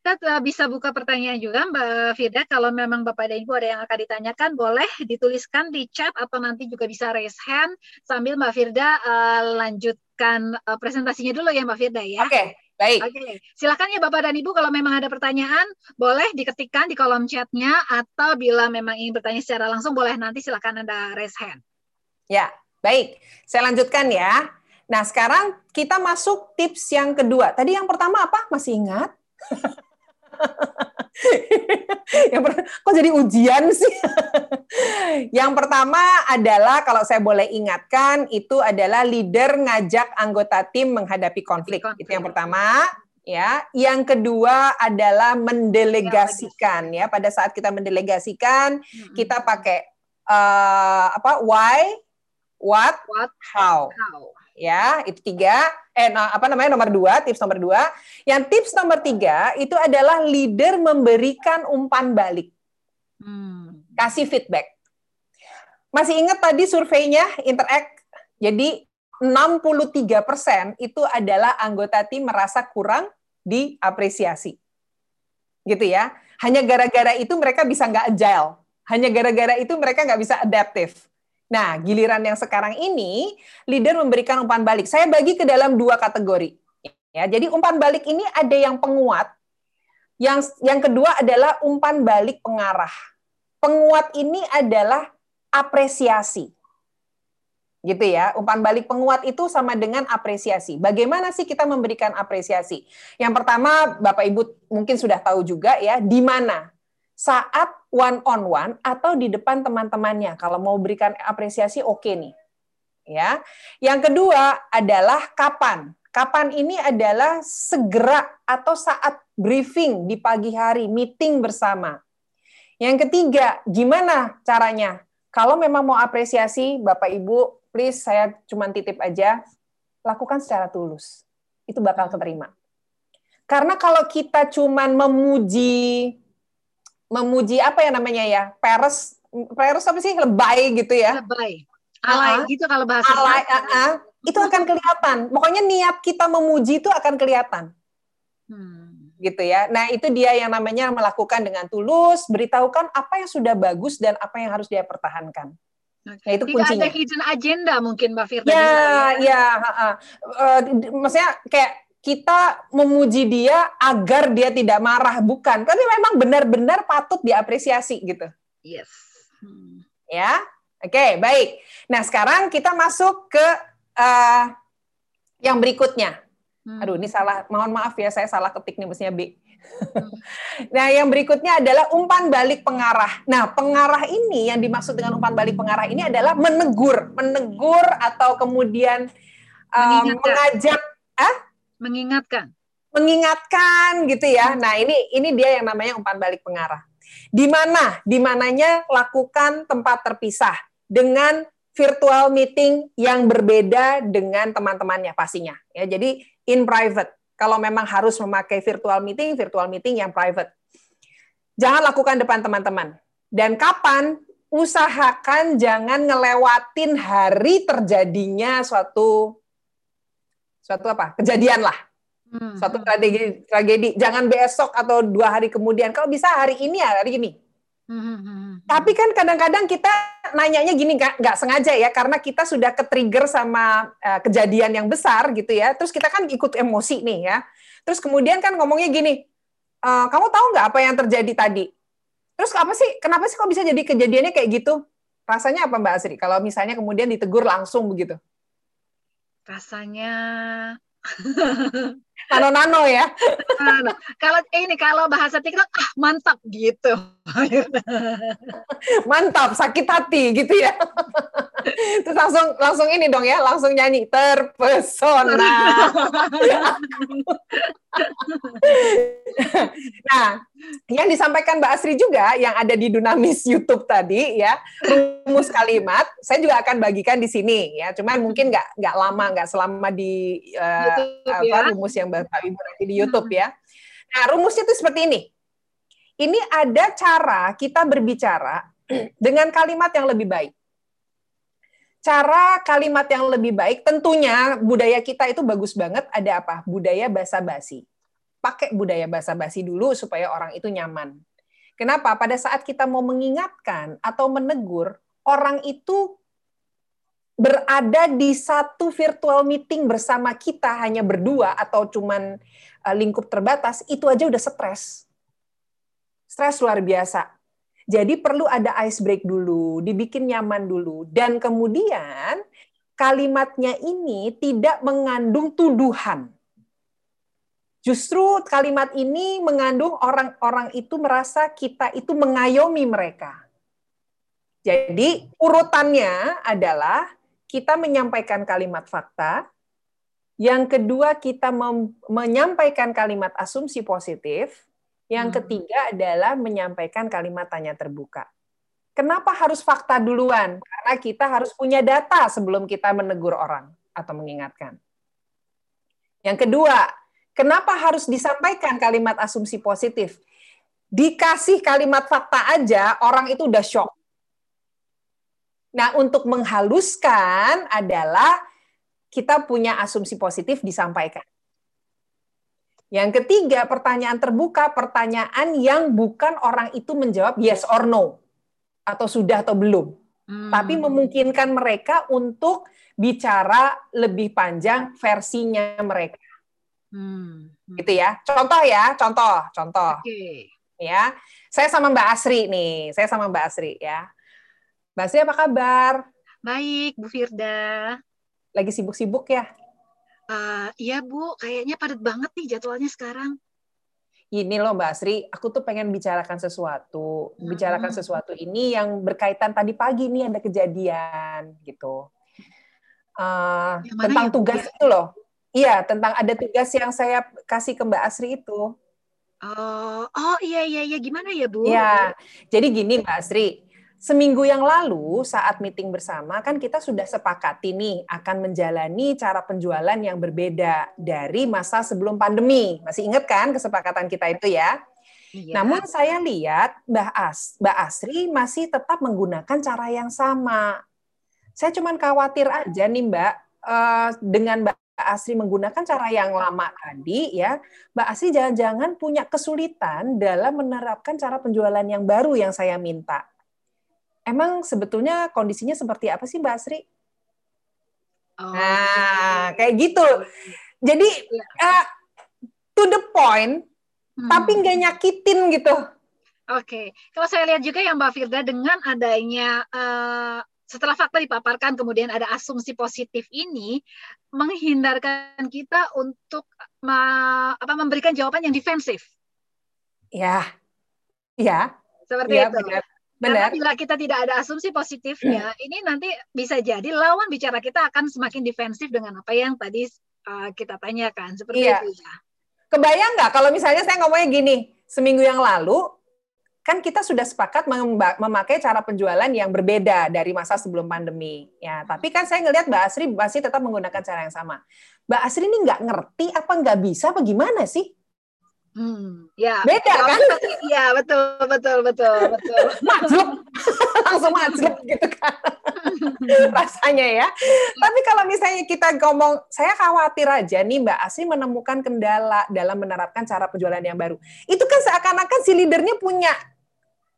kita bisa buka pertanyaan juga Mbak Firda. Kalau memang Bapak dan Ibu ada yang akan ditanyakan, boleh dituliskan di chat atau nanti juga bisa raise hand sambil Mbak Firda uh, lanjutkan uh, presentasinya dulu ya Mbak Firda ya. Oke, okay, baik. Oke, okay. silakan ya Bapak dan Ibu kalau memang ada pertanyaan, boleh diketikkan di kolom chatnya atau bila memang ingin bertanya secara langsung, boleh nanti silakan Anda raise hand. Ya, baik. Saya lanjutkan ya. Nah, sekarang kita masuk tips yang kedua. Tadi yang pertama apa? Masih ingat? yang kok jadi ujian sih? yang pertama adalah kalau saya boleh ingatkan itu adalah leader ngajak anggota tim menghadapi konflik. konflik. Itu yang pertama ya. Yang kedua adalah mendelegasikan ya. Pada saat kita mendelegasikan hmm. kita pakai uh, apa? Why, what, what how. how ya itu tiga. Eh apa namanya nomor dua tips nomor dua. Yang tips nomor tiga itu adalah leader memberikan umpan balik. Hmm. kasih feedback. Masih ingat tadi surveinya interact? Jadi 63% itu adalah anggota tim merasa kurang diapresiasi. Gitu ya. Hanya gara-gara itu mereka bisa nggak agile. Hanya gara-gara itu mereka nggak bisa adaptif Nah, giliran yang sekarang ini, leader memberikan umpan balik. Saya bagi ke dalam dua kategori. Ya, jadi umpan balik ini ada yang penguat, yang yang kedua adalah umpan balik pengarah. Penguat ini adalah apresiasi. Gitu ya. Umpan balik penguat itu sama dengan apresiasi. Bagaimana sih kita memberikan apresiasi? Yang pertama, Bapak Ibu mungkin sudah tahu juga ya, di mana saat one on one atau di depan teman-temannya. Kalau mau berikan apresiasi oke okay nih. Ya. Yang kedua adalah kapan. Kapan ini adalah segera atau saat briefing di pagi hari, meeting bersama. Yang ketiga, gimana caranya? Kalau memang mau apresiasi, Bapak Ibu, please saya cuma titip aja, lakukan secara tulus. Itu bakal keterima. Karena kalau kita cuma memuji memuji apa ya namanya ya peres peres apa sih lebay gitu ya lebay alay uh -huh. gitu kalau bahasa alay uh -huh. itu akan kelihatan pokoknya niat kita memuji itu akan kelihatan hmm. gitu ya nah itu dia yang namanya melakukan dengan tulus beritahukan apa yang sudah bagus dan apa yang harus dia pertahankan Nah, itu Tidak kuncinya. ada hidden agenda mungkin Mbak Firda. Ya, ya, ya. Uh, uh, maksudnya kayak kita memuji dia agar dia tidak marah, bukan. Tapi memang benar-benar patut diapresiasi gitu. Yes. Hmm. Ya, oke, okay, baik. Nah sekarang kita masuk ke uh, yang berikutnya. Hmm. Aduh, ini salah. Mohon maaf ya, saya salah ketik nih, mestinya B. Hmm. nah, yang berikutnya adalah umpan balik pengarah. Nah, pengarah ini yang dimaksud dengan umpan balik pengarah ini adalah menegur, menegur atau kemudian um, mengajak, ah? Mengingatkan mengingatkan gitu ya. Nah, ini ini dia yang namanya umpan balik pengarah. Di mana? Di mananya lakukan tempat terpisah dengan virtual meeting yang berbeda dengan teman-temannya pastinya. Ya, jadi in private. Kalau memang harus memakai virtual meeting, virtual meeting yang private. Jangan lakukan depan teman-teman. Dan kapan? Usahakan jangan ngelewatin hari terjadinya suatu suatu apa? Kejadian lah. Hmm. suatu tragedi tragedi. Jangan besok atau dua hari kemudian. Kalau bisa hari ini ya hari ini. Hmm. hmm, hmm, hmm. tapi kan kadang-kadang kita nanyanya gini nggak nggak sengaja ya. Karena kita sudah ke trigger sama uh, kejadian yang besar gitu ya. Terus kita kan ikut emosi nih ya. Terus kemudian kan ngomongnya gini e, kamu tahu nggak apa yang terjadi tadi? Terus apa sih kenapa sih kok bisa jadi kejadiannya kayak gitu? Rasanya apa Mbak Asri? Kalau misalnya kemudian ditegur langsung begitu rasanya nano-nano ya. Nano. Kalau ini kalau bahasa TikTok ah mantap gitu. mantap, sakit hati gitu ya. Terus langsung langsung ini dong ya, langsung nyanyi terpesona. nah, yang disampaikan Mbak Asri juga yang ada di Dunamis YouTube tadi ya, rumus kalimat, saya juga akan bagikan di sini ya. Cuman mungkin nggak nggak lama, nggak selama di uh, YouTube, apa, ya? rumus yang Bapak Ibu nanti di YouTube ya. Nah, rumusnya itu seperti ini. Ini ada cara kita berbicara dengan kalimat yang lebih baik cara kalimat yang lebih baik tentunya budaya kita itu bagus banget. Ada apa? Budaya basa-basi. Pakai budaya basa-basi dulu supaya orang itu nyaman. Kenapa? Pada saat kita mau mengingatkan atau menegur orang itu berada di satu virtual meeting bersama kita hanya berdua atau cuman eh, lingkup terbatas itu aja udah stres. Stres luar biasa jadi perlu ada ice break dulu, dibikin nyaman dulu. Dan kemudian kalimatnya ini tidak mengandung tuduhan. Justru kalimat ini mengandung orang-orang itu merasa kita itu mengayomi mereka. Jadi urutannya adalah kita menyampaikan kalimat fakta, yang kedua kita menyampaikan kalimat asumsi positif, yang hmm. ketiga adalah menyampaikan kalimat tanya terbuka. Kenapa harus fakta duluan? Karena kita harus punya data sebelum kita menegur orang atau mengingatkan. Yang kedua, kenapa harus disampaikan kalimat asumsi positif? Dikasih kalimat fakta aja, orang itu udah shock. Nah, untuk menghaluskan adalah kita punya asumsi positif disampaikan. Yang ketiga, pertanyaan terbuka, pertanyaan yang bukan orang itu menjawab yes or no, atau sudah atau belum, hmm. tapi memungkinkan mereka untuk bicara lebih panjang versinya mereka. Hmm. Gitu ya. Contoh ya, contoh, contoh. Okay. Ya, saya sama Mbak Asri nih, saya sama Mbak Asri ya. Mbak Asri apa kabar? Baik, Bu Firda. Lagi sibuk-sibuk ya? Uh, iya Bu, kayaknya padat banget nih jadwalnya sekarang. Ini loh Mbak Asri, aku tuh pengen bicarakan sesuatu. Hmm. Bicarakan sesuatu ini yang berkaitan tadi pagi nih ada kejadian gitu. Uh, tentang ya, tugas ya? itu loh. Iya, tentang ada tugas yang saya kasih ke Mbak Asri itu. Oh, oh iya iya iya gimana ya Bu? Iya, jadi gini Mbak Asri Seminggu yang lalu saat meeting bersama kan kita sudah sepakati nih akan menjalani cara penjualan yang berbeda dari masa sebelum pandemi. Masih ingat kan kesepakatan kita itu ya? Iya. Namun saya lihat Mbak As, Mbak Asri masih tetap menggunakan cara yang sama. Saya cuman khawatir aja nih Mbak eh, dengan Mbak Asri menggunakan cara yang lama tadi ya, Mbak Asri jangan-jangan punya kesulitan dalam menerapkan cara penjualan yang baru yang saya minta. Emang sebetulnya kondisinya seperti apa sih Mbak Asri? Oh. Nah, kayak gitu. Jadi uh, to the point, hmm. tapi nggak nyakitin gitu. Oke, okay. kalau saya lihat juga ya Mbak Firda dengan adanya uh, setelah fakta dipaparkan kemudian ada asumsi positif ini menghindarkan kita untuk ma, apa memberikan jawaban yang defensif. Ya, ya. Seperti ya, itu. Benar. Benar. Karena bila kita tidak ada asumsi positifnya, ini nanti bisa jadi lawan bicara kita akan semakin defensif dengan apa yang tadi uh, kita tanyakan. Seperti iya. itu ya. Kebayang nggak kalau misalnya saya ngomongnya gini, seminggu yang lalu kan kita sudah sepakat memakai cara penjualan yang berbeda dari masa sebelum pandemi. Ya, tapi kan saya ngelihat Mbak Asri masih tetap menggunakan cara yang sama. Mbak Asri ini nggak ngerti apa nggak bisa apa gimana sih? Hmm, ya. Beda kan? Iya, betul, betul, betul, betul. Majlub. Langsung majlub gitu kan. Rasanya ya. Tapi kalau misalnya kita ngomong, saya khawatir aja nih Mbak Asri menemukan kendala dalam menerapkan cara penjualan yang baru. Itu kan seakan-akan si leadernya punya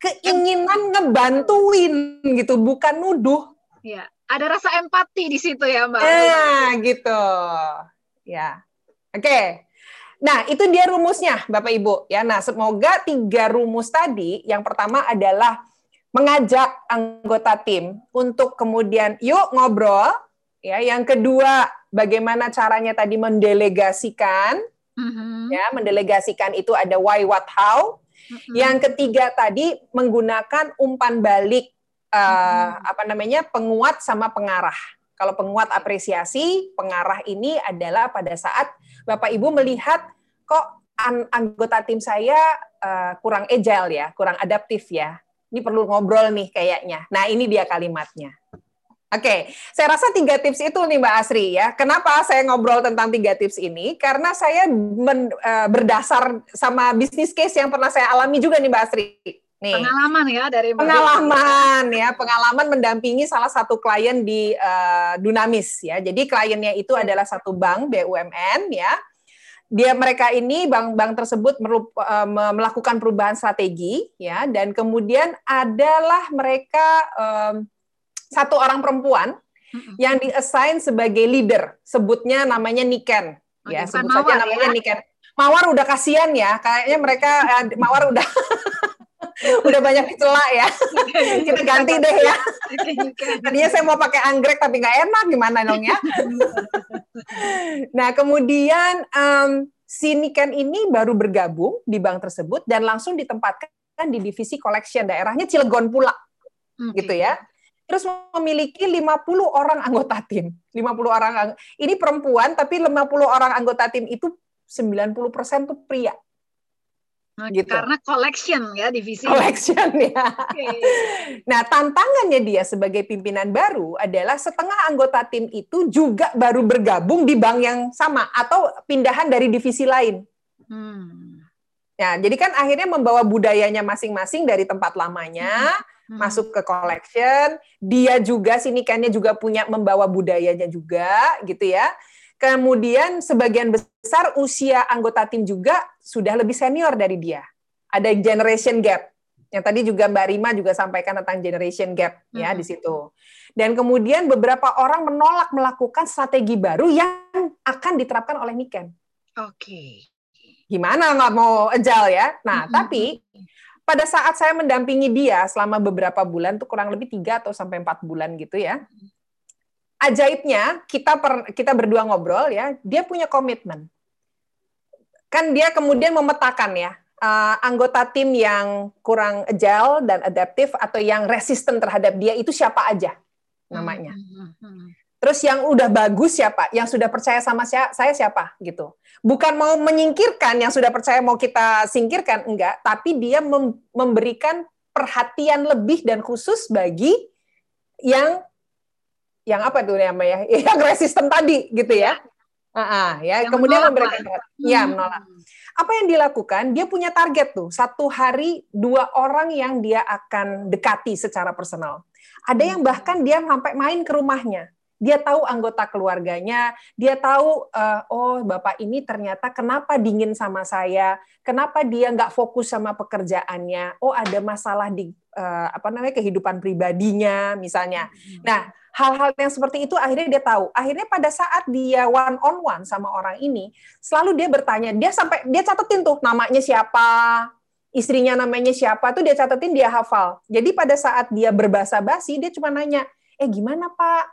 keinginan ngebantuin gitu, bukan nuduh. Iya, ada rasa empati di situ ya Mbak. Eh, gitu. Ya. Oke. Okay. Nah, itu dia rumusnya, Bapak Ibu. Ya, nah semoga tiga rumus tadi, yang pertama adalah mengajak anggota tim untuk kemudian yuk ngobrol. Ya, yang kedua bagaimana caranya tadi mendelegasikan. Mm-hmm. Ya, mendelegasikan itu ada why, what, how. Mm-hmm. Yang ketiga tadi menggunakan umpan balik uh, apa namanya penguat sama pengarah. Kalau penguat apresiasi, pengarah ini adalah pada saat Bapak Ibu melihat kok an anggota tim saya uh, kurang agile ya, kurang adaptif ya. Ini perlu ngobrol nih kayaknya. Nah, ini dia kalimatnya. Oke, saya rasa tiga tips itu nih Mbak Asri ya. Kenapa saya ngobrol tentang tiga tips ini? Karena saya men, uh, berdasar sama bisnis case yang pernah saya alami juga nih Mbak Asri. Nih. Pengalaman ya dari pengalaman ya, pengalaman mendampingi salah satu klien di uh, Dunamis ya. Jadi kliennya itu adalah satu bank BUMN ya. Dia mereka ini bank-bank tersebut merup, uh, melakukan perubahan strategi ya dan kemudian adalah mereka um, satu orang perempuan yang diassign sebagai leader, sebutnya namanya Niken. ya, sebut saja namanya ya? Niken. Mawar udah kasihan ya, kayaknya mereka Mawar udah udah banyak dicela ya. Kita ganti deh ya. Tadinya saya mau pakai anggrek tapi nggak enak gimana dong ya. nah kemudian um, si Niken ini baru bergabung di bank tersebut dan langsung ditempatkan di divisi collection daerahnya Cilegon pula. Okay. Gitu ya. Terus memiliki 50 orang anggota tim. 50 orang ini perempuan tapi 50 orang anggota tim itu 90% tuh pria. Gitu. Karena collection ya divisi. Collection ya. Okay. Nah tantangannya dia sebagai pimpinan baru adalah setengah anggota tim itu juga baru bergabung di bank yang sama atau pindahan dari divisi lain. Hmm. Ya, jadi kan akhirnya membawa budayanya masing-masing dari tempat lamanya hmm. masuk ke collection. Dia juga sinikannya juga punya membawa budayanya juga, gitu ya. Kemudian sebagian besar usia anggota tim juga sudah lebih senior dari dia. Ada generation gap. Yang tadi juga Mbak Rima juga sampaikan tentang generation gap ya hmm. di situ. Dan kemudian beberapa orang menolak melakukan strategi baru yang akan diterapkan oleh Niken. Oke. Okay. Gimana nggak mau ajal ya? Nah, hmm. tapi pada saat saya mendampingi dia selama beberapa bulan tuh kurang lebih tiga atau sampai empat bulan gitu ya ajaibnya kita per, kita berdua ngobrol ya, dia punya komitmen. Kan dia kemudian memetakan ya uh, anggota tim yang kurang agile dan adaptif atau yang resisten terhadap dia itu siapa aja namanya. Hmm, hmm, hmm, Terus yang udah bagus siapa? Yang sudah percaya sama saya, saya siapa gitu. Bukan mau menyingkirkan yang sudah percaya mau kita singkirkan enggak, tapi dia memberikan perhatian lebih dan khusus bagi yang yang apa tuh namanya yang resisten tadi gitu ya? Uh, uh, ya. Yang kemudian memberikan hmm. ya menolak. Apa yang dilakukan? Dia punya target tuh satu hari dua orang yang dia akan dekati secara personal. Ada yang bahkan dia sampai main ke rumahnya. Dia tahu anggota keluarganya, dia tahu uh, oh bapak ini ternyata kenapa dingin sama saya, kenapa dia nggak fokus sama pekerjaannya, oh ada masalah di uh, apa namanya kehidupan pribadinya misalnya. Hmm. Nah hal-hal yang seperti itu akhirnya dia tahu. Akhirnya pada saat dia one on one sama orang ini, selalu dia bertanya, dia sampai dia catetin tuh namanya siapa, istrinya namanya siapa tuh dia catetin dia hafal. Jadi pada saat dia berbahasa basi dia cuma nanya, "Eh gimana, Pak?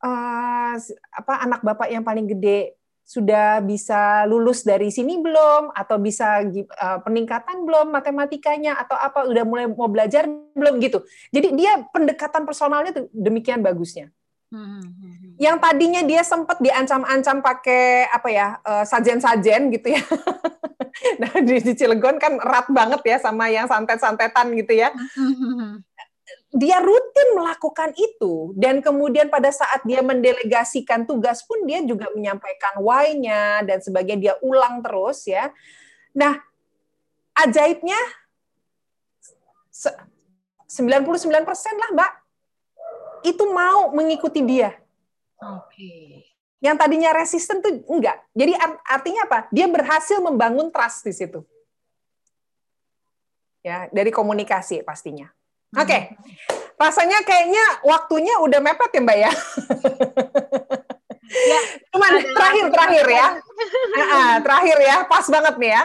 Uh, apa anak Bapak yang paling gede sudah bisa lulus dari sini belum atau bisa uh, peningkatan belum matematikanya atau apa udah mulai mau belajar belum gitu. Jadi dia pendekatan personalnya tuh demikian bagusnya. Hmm. Yang tadinya dia sempat diancam-ancam pakai apa ya uh, sajen-sajen gitu ya. nah di, di Cilegon kan erat banget ya sama yang santet-santetan gitu ya. Dia rutin melakukan itu dan kemudian pada saat dia mendelegasikan tugas pun dia juga menyampaikan why-nya dan sebagainya dia ulang terus ya. Nah, ajaibnya 99% lah, Mbak. Itu mau mengikuti dia. Oke. Okay. Yang tadinya resisten tuh enggak. Jadi artinya apa? Dia berhasil membangun trust di situ. Ya, dari komunikasi pastinya. Oke, okay. rasanya kayaknya waktunya udah mepet ya Mbak ya. ya Cuman terakhir terakhir ya, terakhir ya, pas banget nih ya.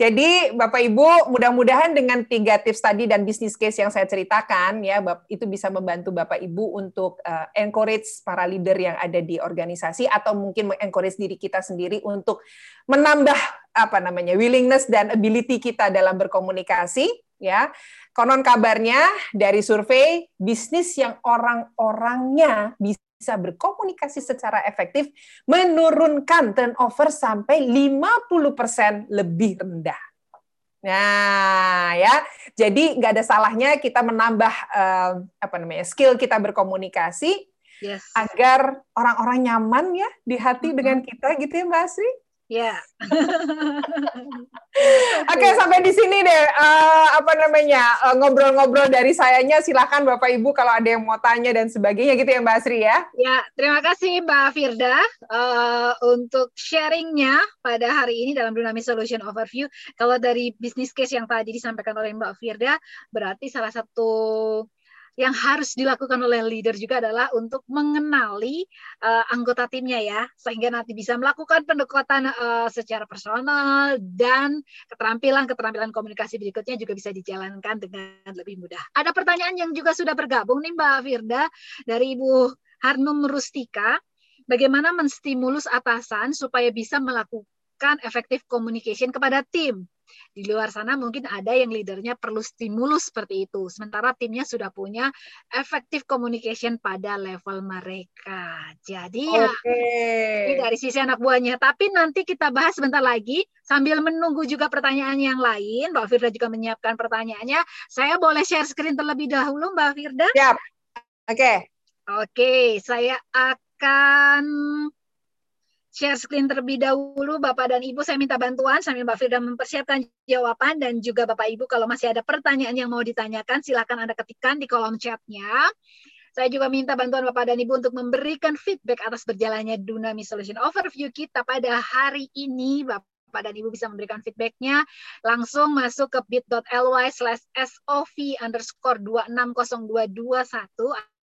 Jadi Bapak Ibu, mudah-mudahan dengan tiga tips tadi dan bisnis case yang saya ceritakan ya, itu bisa membantu Bapak Ibu untuk uh, encourage para leader yang ada di organisasi atau mungkin mengencourage diri kita sendiri untuk menambah apa namanya willingness dan ability kita dalam berkomunikasi ya. Konon kabarnya dari survei bisnis yang orang-orangnya bisa bisa berkomunikasi secara efektif menurunkan turnover sampai 50% lebih rendah. Nah, ya. Jadi nggak ada salahnya kita menambah uh, apa namanya? skill kita berkomunikasi yes. agar orang-orang nyaman ya di hati mm -hmm. dengan kita gitu ya Mbak Asri. Ya. Oke, sampai di sini deh. Uh, apa namanya ngobrol-ngobrol uh, dari sayanya. Silakan Bapak Ibu kalau ada yang mau tanya dan sebagainya gitu ya Mbak Asri ya. Ya, terima kasih Mbak Firda uh, untuk sharingnya pada hari ini dalam Dynamic Solution Overview. Kalau dari bisnis case yang tadi disampaikan oleh Mbak Firda, berarti salah satu yang harus dilakukan oleh leader juga adalah untuk mengenali uh, anggota timnya ya, sehingga nanti bisa melakukan pendekatan uh, secara personal dan keterampilan-keterampilan komunikasi berikutnya juga bisa dijalankan dengan lebih mudah. Ada pertanyaan yang juga sudah bergabung nih Mbak Firda dari Ibu Harnum Rustika, bagaimana menstimulus atasan supaya bisa melakukan efektif communication kepada tim di luar sana mungkin ada yang leadernya perlu stimulus seperti itu. Sementara timnya sudah punya effective communication pada level mereka. Jadi ya ini dari sisi anak buahnya. Tapi nanti kita bahas sebentar lagi sambil menunggu juga pertanyaan yang lain. Mbak Firda juga menyiapkan pertanyaannya. Saya boleh share screen terlebih dahulu Mbak Firda? Siap. Oke. Okay. Oke, saya akan share screen terlebih dahulu Bapak dan Ibu. Saya minta bantuan sambil Mbak Firda mempersiapkan jawaban dan juga Bapak Ibu kalau masih ada pertanyaan yang mau ditanyakan silakan Anda ketikkan di kolom chatnya. Saya juga minta bantuan Bapak dan Ibu untuk memberikan feedback atas berjalannya Dunami Solution Overview kita pada hari ini. Bapak dan Ibu bisa memberikan feedbacknya langsung masuk ke bit.ly slash SOV underscore 260221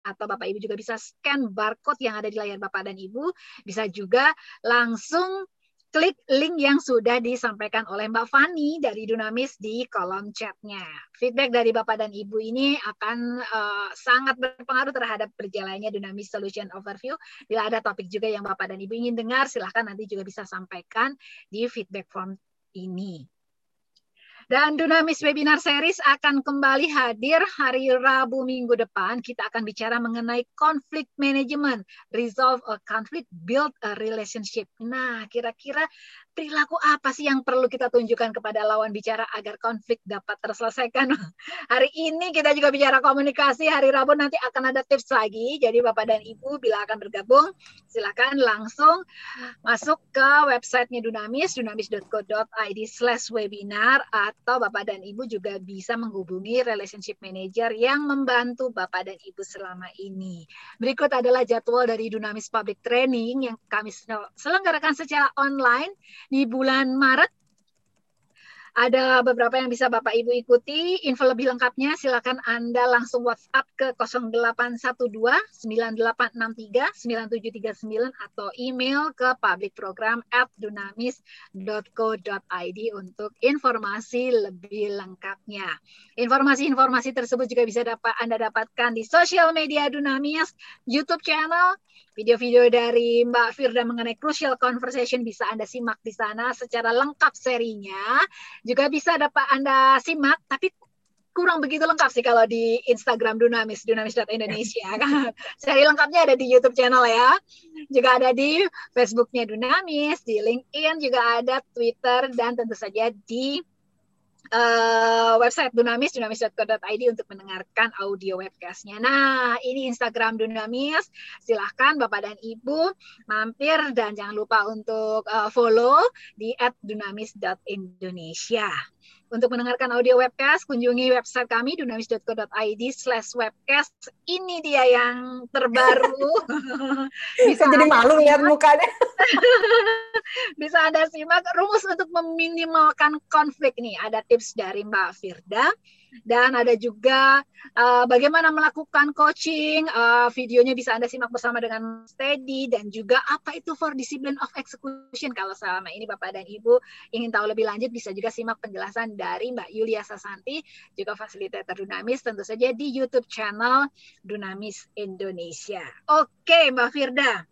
atau Bapak Ibu juga bisa scan barcode yang ada di layar Bapak dan Ibu. Bisa juga langsung klik link yang sudah disampaikan oleh Mbak Fani dari Dunamis di kolom chatnya. Feedback dari Bapak dan Ibu ini akan uh, sangat berpengaruh terhadap berjalannya Dunamis Solution Overview. Bila ada topik juga yang Bapak dan Ibu ingin dengar, silahkan nanti juga bisa sampaikan di feedback form ini. Dan Dunamis Webinar Series akan kembali hadir hari Rabu minggu depan. Kita akan bicara mengenai conflict management, resolve a conflict, build a relationship. Nah, kira-kira perilaku apa sih yang perlu kita tunjukkan kepada lawan bicara agar konflik dapat terselesaikan? Hari ini kita juga bicara komunikasi, hari Rabu nanti akan ada tips lagi. Jadi Bapak dan Ibu bila akan bergabung, silakan langsung masuk ke websitenya Dunamis, dunamis.co.id slash webinar, atau Bapak dan Ibu juga bisa menghubungi relationship manager yang membantu Bapak dan Ibu selama ini. Berikut adalah jadwal dari Dunamis Public Training yang kami selenggarakan secara online di bulan Maret ada beberapa yang bisa Bapak Ibu ikuti. Info lebih lengkapnya silakan Anda langsung WhatsApp ke 0812 9863 9739 atau email ke publicprogram at dunamis.co.id untuk informasi lebih lengkapnya. Informasi-informasi tersebut juga bisa dapat Anda dapatkan di sosial media Dunamis, YouTube channel, Video-video dari Mbak Firda mengenai crucial conversation bisa Anda simak di sana secara lengkap serinya. Juga bisa dapat Anda simak, tapi kurang begitu lengkap sih kalau di Instagram Dunamis, dunamis.indonesia. Seri lengkapnya ada di YouTube channel ya. Juga ada di Facebooknya Dunamis, di LinkedIn juga ada Twitter, dan tentu saja di uh, website Dunamis, dunamis.co.id untuk mendengarkan audio webcastnya. Nah, ini Instagram Dunamis. Silahkan Bapak dan Ibu mampir dan jangan lupa untuk uh, follow di @dunamis.indonesia. Untuk mendengarkan audio webcast, kunjungi website kami dunamis.co.id slash webcast. Ini dia yang terbaru. Bisa jadi malu lihat mukanya. Bisa Anda simak rumus untuk meminimalkan konflik nih. Ada tips dari Mbak Firda. dan ada juga uh, bagaimana melakukan coaching. Uh, videonya bisa Anda simak bersama dengan Steady dan juga apa itu for discipline of execution. Kalau selama ini Bapak dan Ibu ingin tahu lebih lanjut bisa juga simak penjelasan dari Mbak Yulia Sasanti juga fasilitator Dunamis tentu saja di YouTube channel Dunamis Indonesia. Oke, Mbak Firda.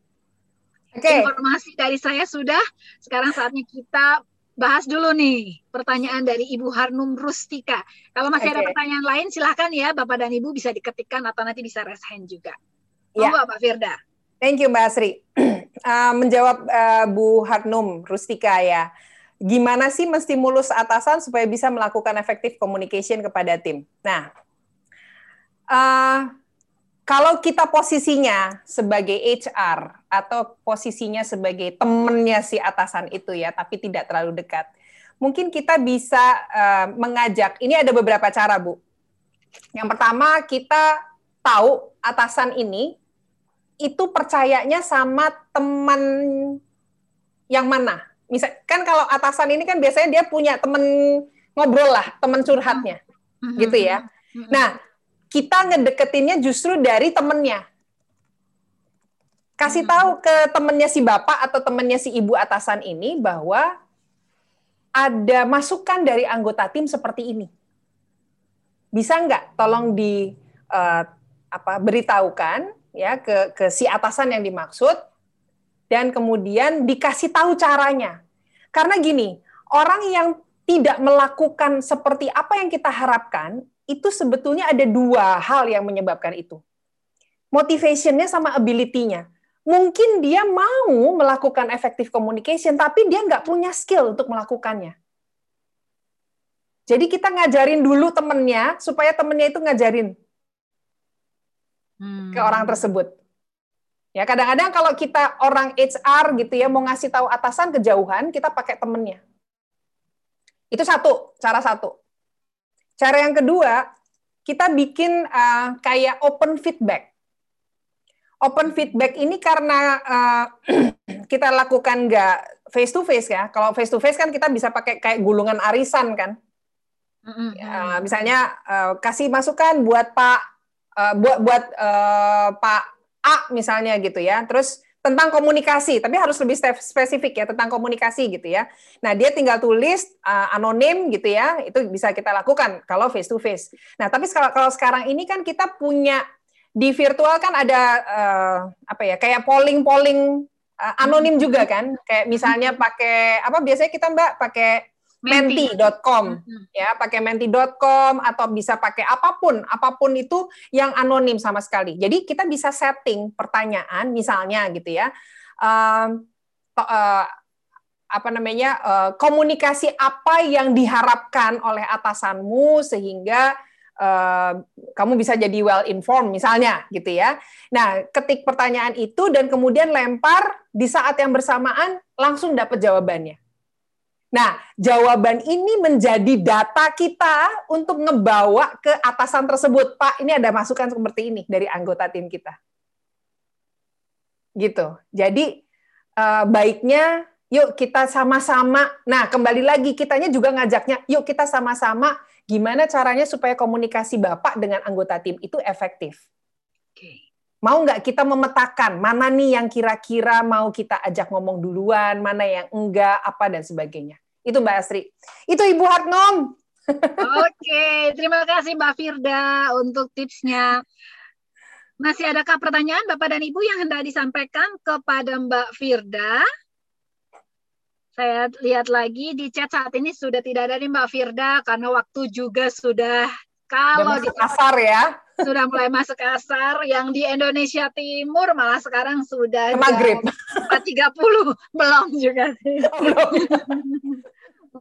Okay. Informasi dari saya sudah. Sekarang saatnya kita bahas dulu nih pertanyaan dari Ibu Harnum Rustika. Kalau masih okay. ada pertanyaan lain silahkan ya Bapak dan Ibu bisa diketikkan atau nanti bisa raise hand juga. Ya. Monggo Mbak Firda. Thank you Mbak Asri. uh, menjawab uh, Bu Harnum Rustika ya. Gimana sih menstimulus atasan supaya bisa melakukan efektif communication kepada tim? Nah, uh, kalau kita posisinya sebagai HR atau posisinya sebagai temennya si atasan itu ya, tapi tidak terlalu dekat, mungkin kita bisa uh, mengajak. Ini ada beberapa cara, Bu. Yang pertama, kita tahu atasan ini itu percayanya sama teman yang mana. Misal kan kalau atasan ini kan biasanya dia punya teman ngobrol lah, teman curhatnya, mm-hmm. gitu ya. Mm-hmm. Nah, kita ngedeketinnya justru dari temennya. Kasih hmm. tahu ke temennya si bapak atau temennya si ibu atasan ini bahwa ada masukan dari anggota tim seperti ini. Bisa nggak tolong di uh, apa beritahukan ya ke ke si atasan yang dimaksud dan kemudian dikasih tahu caranya. Karena gini, orang yang tidak melakukan seperti apa yang kita harapkan itu sebetulnya ada dua hal yang menyebabkan itu. Motivationnya sama ability-nya. Mungkin dia mau melakukan effective communication, tapi dia nggak punya skill untuk melakukannya. Jadi kita ngajarin dulu temennya, supaya temennya itu ngajarin hmm. ke orang tersebut. Ya kadang-kadang kalau kita orang HR gitu ya mau ngasih tahu atasan kejauhan, kita pakai temennya. Itu satu, cara satu. Cara yang kedua, kita bikin uh, kayak open feedback. Open feedback ini karena uh, kita lakukan nggak face to face ya. Kalau face to face kan kita bisa pakai kayak gulungan arisan kan. Uh, misalnya uh, kasih masukan buat Pak uh, buat buat uh, Pak A misalnya gitu ya. Terus tentang komunikasi, tapi harus lebih spesifik ya tentang komunikasi gitu ya. Nah dia tinggal tulis uh, anonim gitu ya, itu bisa kita lakukan kalau face to face. Nah tapi kalau kalau sekarang ini kan kita punya di virtual kan ada uh, apa ya kayak polling polling uh, anonim juga kan, kayak misalnya pakai apa biasanya kita mbak pakai menti.com ya pakai menti.com atau bisa pakai apa pun apa pun itu yang anonim sama sekali jadi kita bisa setting pertanyaan misalnya gitu ya uh, uh, apa namanya uh, komunikasi apa yang diharapkan oleh atasanmu sehingga uh, kamu bisa jadi well informed misalnya gitu ya. Nah, ketik pertanyaan itu dan kemudian lempar di saat yang bersamaan langsung dapat jawabannya. Nah, jawaban ini menjadi data kita untuk ngebawa ke atasan tersebut. Pak, ini ada masukan seperti ini dari anggota tim kita. Gitu. Jadi, uh, baiknya yuk kita sama-sama. Nah, kembali lagi kitanya juga ngajaknya, yuk kita sama-sama gimana caranya supaya komunikasi Bapak dengan anggota tim itu efektif. Mau nggak kita memetakan mana nih yang kira-kira mau kita ajak ngomong duluan, mana yang enggak, apa dan sebagainya. Itu Mbak Asri. Itu Ibu Hartnom. Oke, terima kasih Mbak Firda untuk tipsnya. Masih adakah pertanyaan Bapak dan Ibu yang hendak disampaikan kepada Mbak Firda? Saya lihat lagi di chat saat ini sudah tidak ada nih Mbak Firda karena waktu juga sudah kalau di pasar ya sudah mulai masuk asar yang di Indonesia Timur malah sekarang sudah maghrib 4.30 belum juga sih belum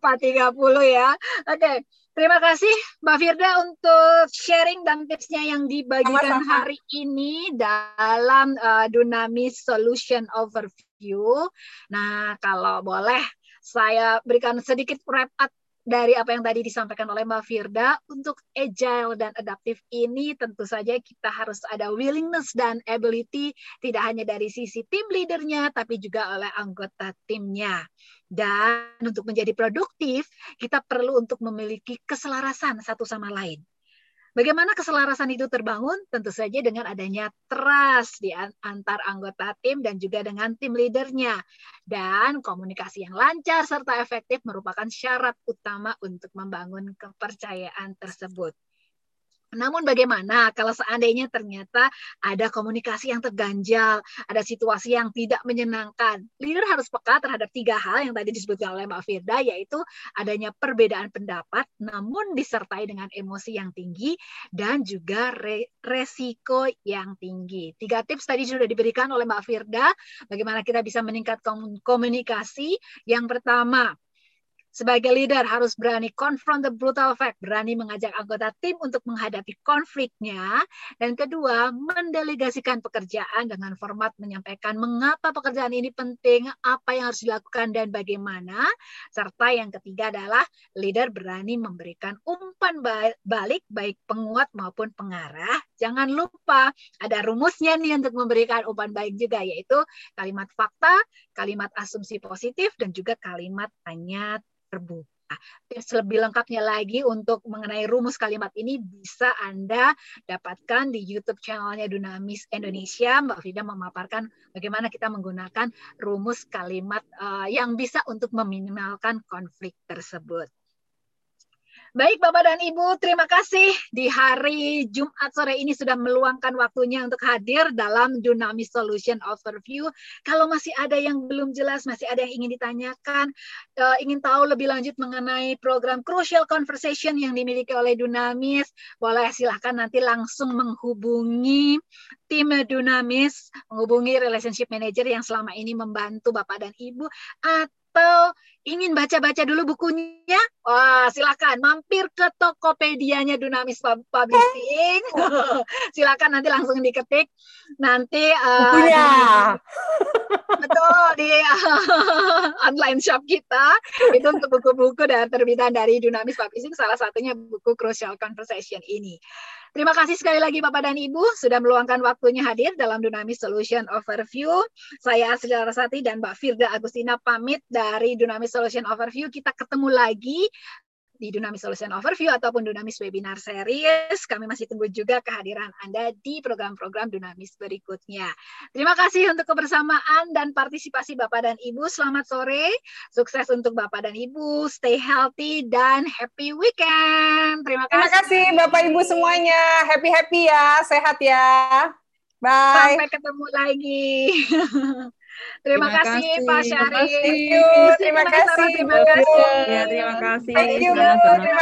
4.30 ya oke terima kasih Mbak Firda untuk sharing dan tipsnya yang dibagikan Sama-sama. hari ini dalam uh, Dunamis Solution Overview nah kalau boleh saya berikan sedikit wrap up dari apa yang tadi disampaikan oleh Mbak Firda, untuk agile dan adaptif ini tentu saja kita harus ada willingness dan ability tidak hanya dari sisi tim leadernya, tapi juga oleh anggota timnya. Dan untuk menjadi produktif, kita perlu untuk memiliki keselarasan satu sama lain. Bagaimana keselarasan itu terbangun? Tentu saja dengan adanya trust di antar anggota tim dan juga dengan tim leadernya. Dan komunikasi yang lancar serta efektif merupakan syarat utama untuk membangun kepercayaan tersebut. Namun bagaimana kalau seandainya ternyata ada komunikasi yang terganjal, ada situasi yang tidak menyenangkan. Leader harus peka terhadap tiga hal yang tadi disebutkan oleh Mbak Firda, yaitu adanya perbedaan pendapat, namun disertai dengan emosi yang tinggi, dan juga re resiko yang tinggi. Tiga tips tadi sudah diberikan oleh Mbak Firda, bagaimana kita bisa meningkatkan komunikasi. Yang pertama, sebagai leader harus berani confront the brutal fact, berani mengajak anggota tim untuk menghadapi konfliknya. Dan kedua, mendelegasikan pekerjaan dengan format menyampaikan mengapa pekerjaan ini penting, apa yang harus dilakukan dan bagaimana. Serta yang ketiga adalah leader berani memberikan umpan balik baik penguat maupun pengarah. Jangan lupa ada rumusnya nih untuk memberikan umpan baik juga yaitu kalimat fakta, kalimat asumsi positif dan juga kalimat tanya terbuka. Tips lebih lengkapnya lagi untuk mengenai rumus kalimat ini bisa Anda dapatkan di YouTube channelnya Dunamis Indonesia. Mbak Frida memaparkan bagaimana kita menggunakan rumus kalimat uh, yang bisa untuk meminimalkan konflik tersebut. Baik Bapak dan Ibu, terima kasih di hari Jumat sore ini sudah meluangkan waktunya untuk hadir dalam Dynamic Solution Overview. Kalau masih ada yang belum jelas, masih ada yang ingin ditanyakan, uh, ingin tahu lebih lanjut mengenai program Crucial Conversation yang dimiliki oleh Dunamis, boleh silahkan nanti langsung menghubungi tim Dunamis, menghubungi relationship manager yang selama ini membantu Bapak dan Ibu, atau ingin baca-baca dulu bukunya, wah silakan mampir ke Tokopedia-nya Dunamis Publishing. silakan nanti langsung diketik. Nanti uh, bukunya. betul di uh, online shop kita itu untuk buku-buku dan terbitan dari Dunamis Publishing salah satunya buku Crucial Conversation ini. Terima kasih sekali lagi Bapak dan Ibu sudah meluangkan waktunya hadir dalam Dunamis Solution Overview. Saya Asli Larasati dan Mbak Firda Agustina pamit dari Dunamis Solution Overview. Kita ketemu lagi di Dunamis Solution Overview ataupun Dunamis Webinar Series. Kami masih tunggu juga kehadiran Anda di program-program Dunamis berikutnya. Terima kasih untuk kebersamaan dan partisipasi Bapak dan Ibu. Selamat sore. Sukses untuk Bapak dan Ibu. Stay healthy dan happy weekend. Terima kasih. Terima kasih Bapak Ibu semuanya. Happy-happy ya. Sehat ya. Bye. Sampai ketemu lagi. Terima, terima kasih, kasih Pak Syarif. Terima kasih. Terima kasih. Ya, terima kasih. Thank you. Terima kasih.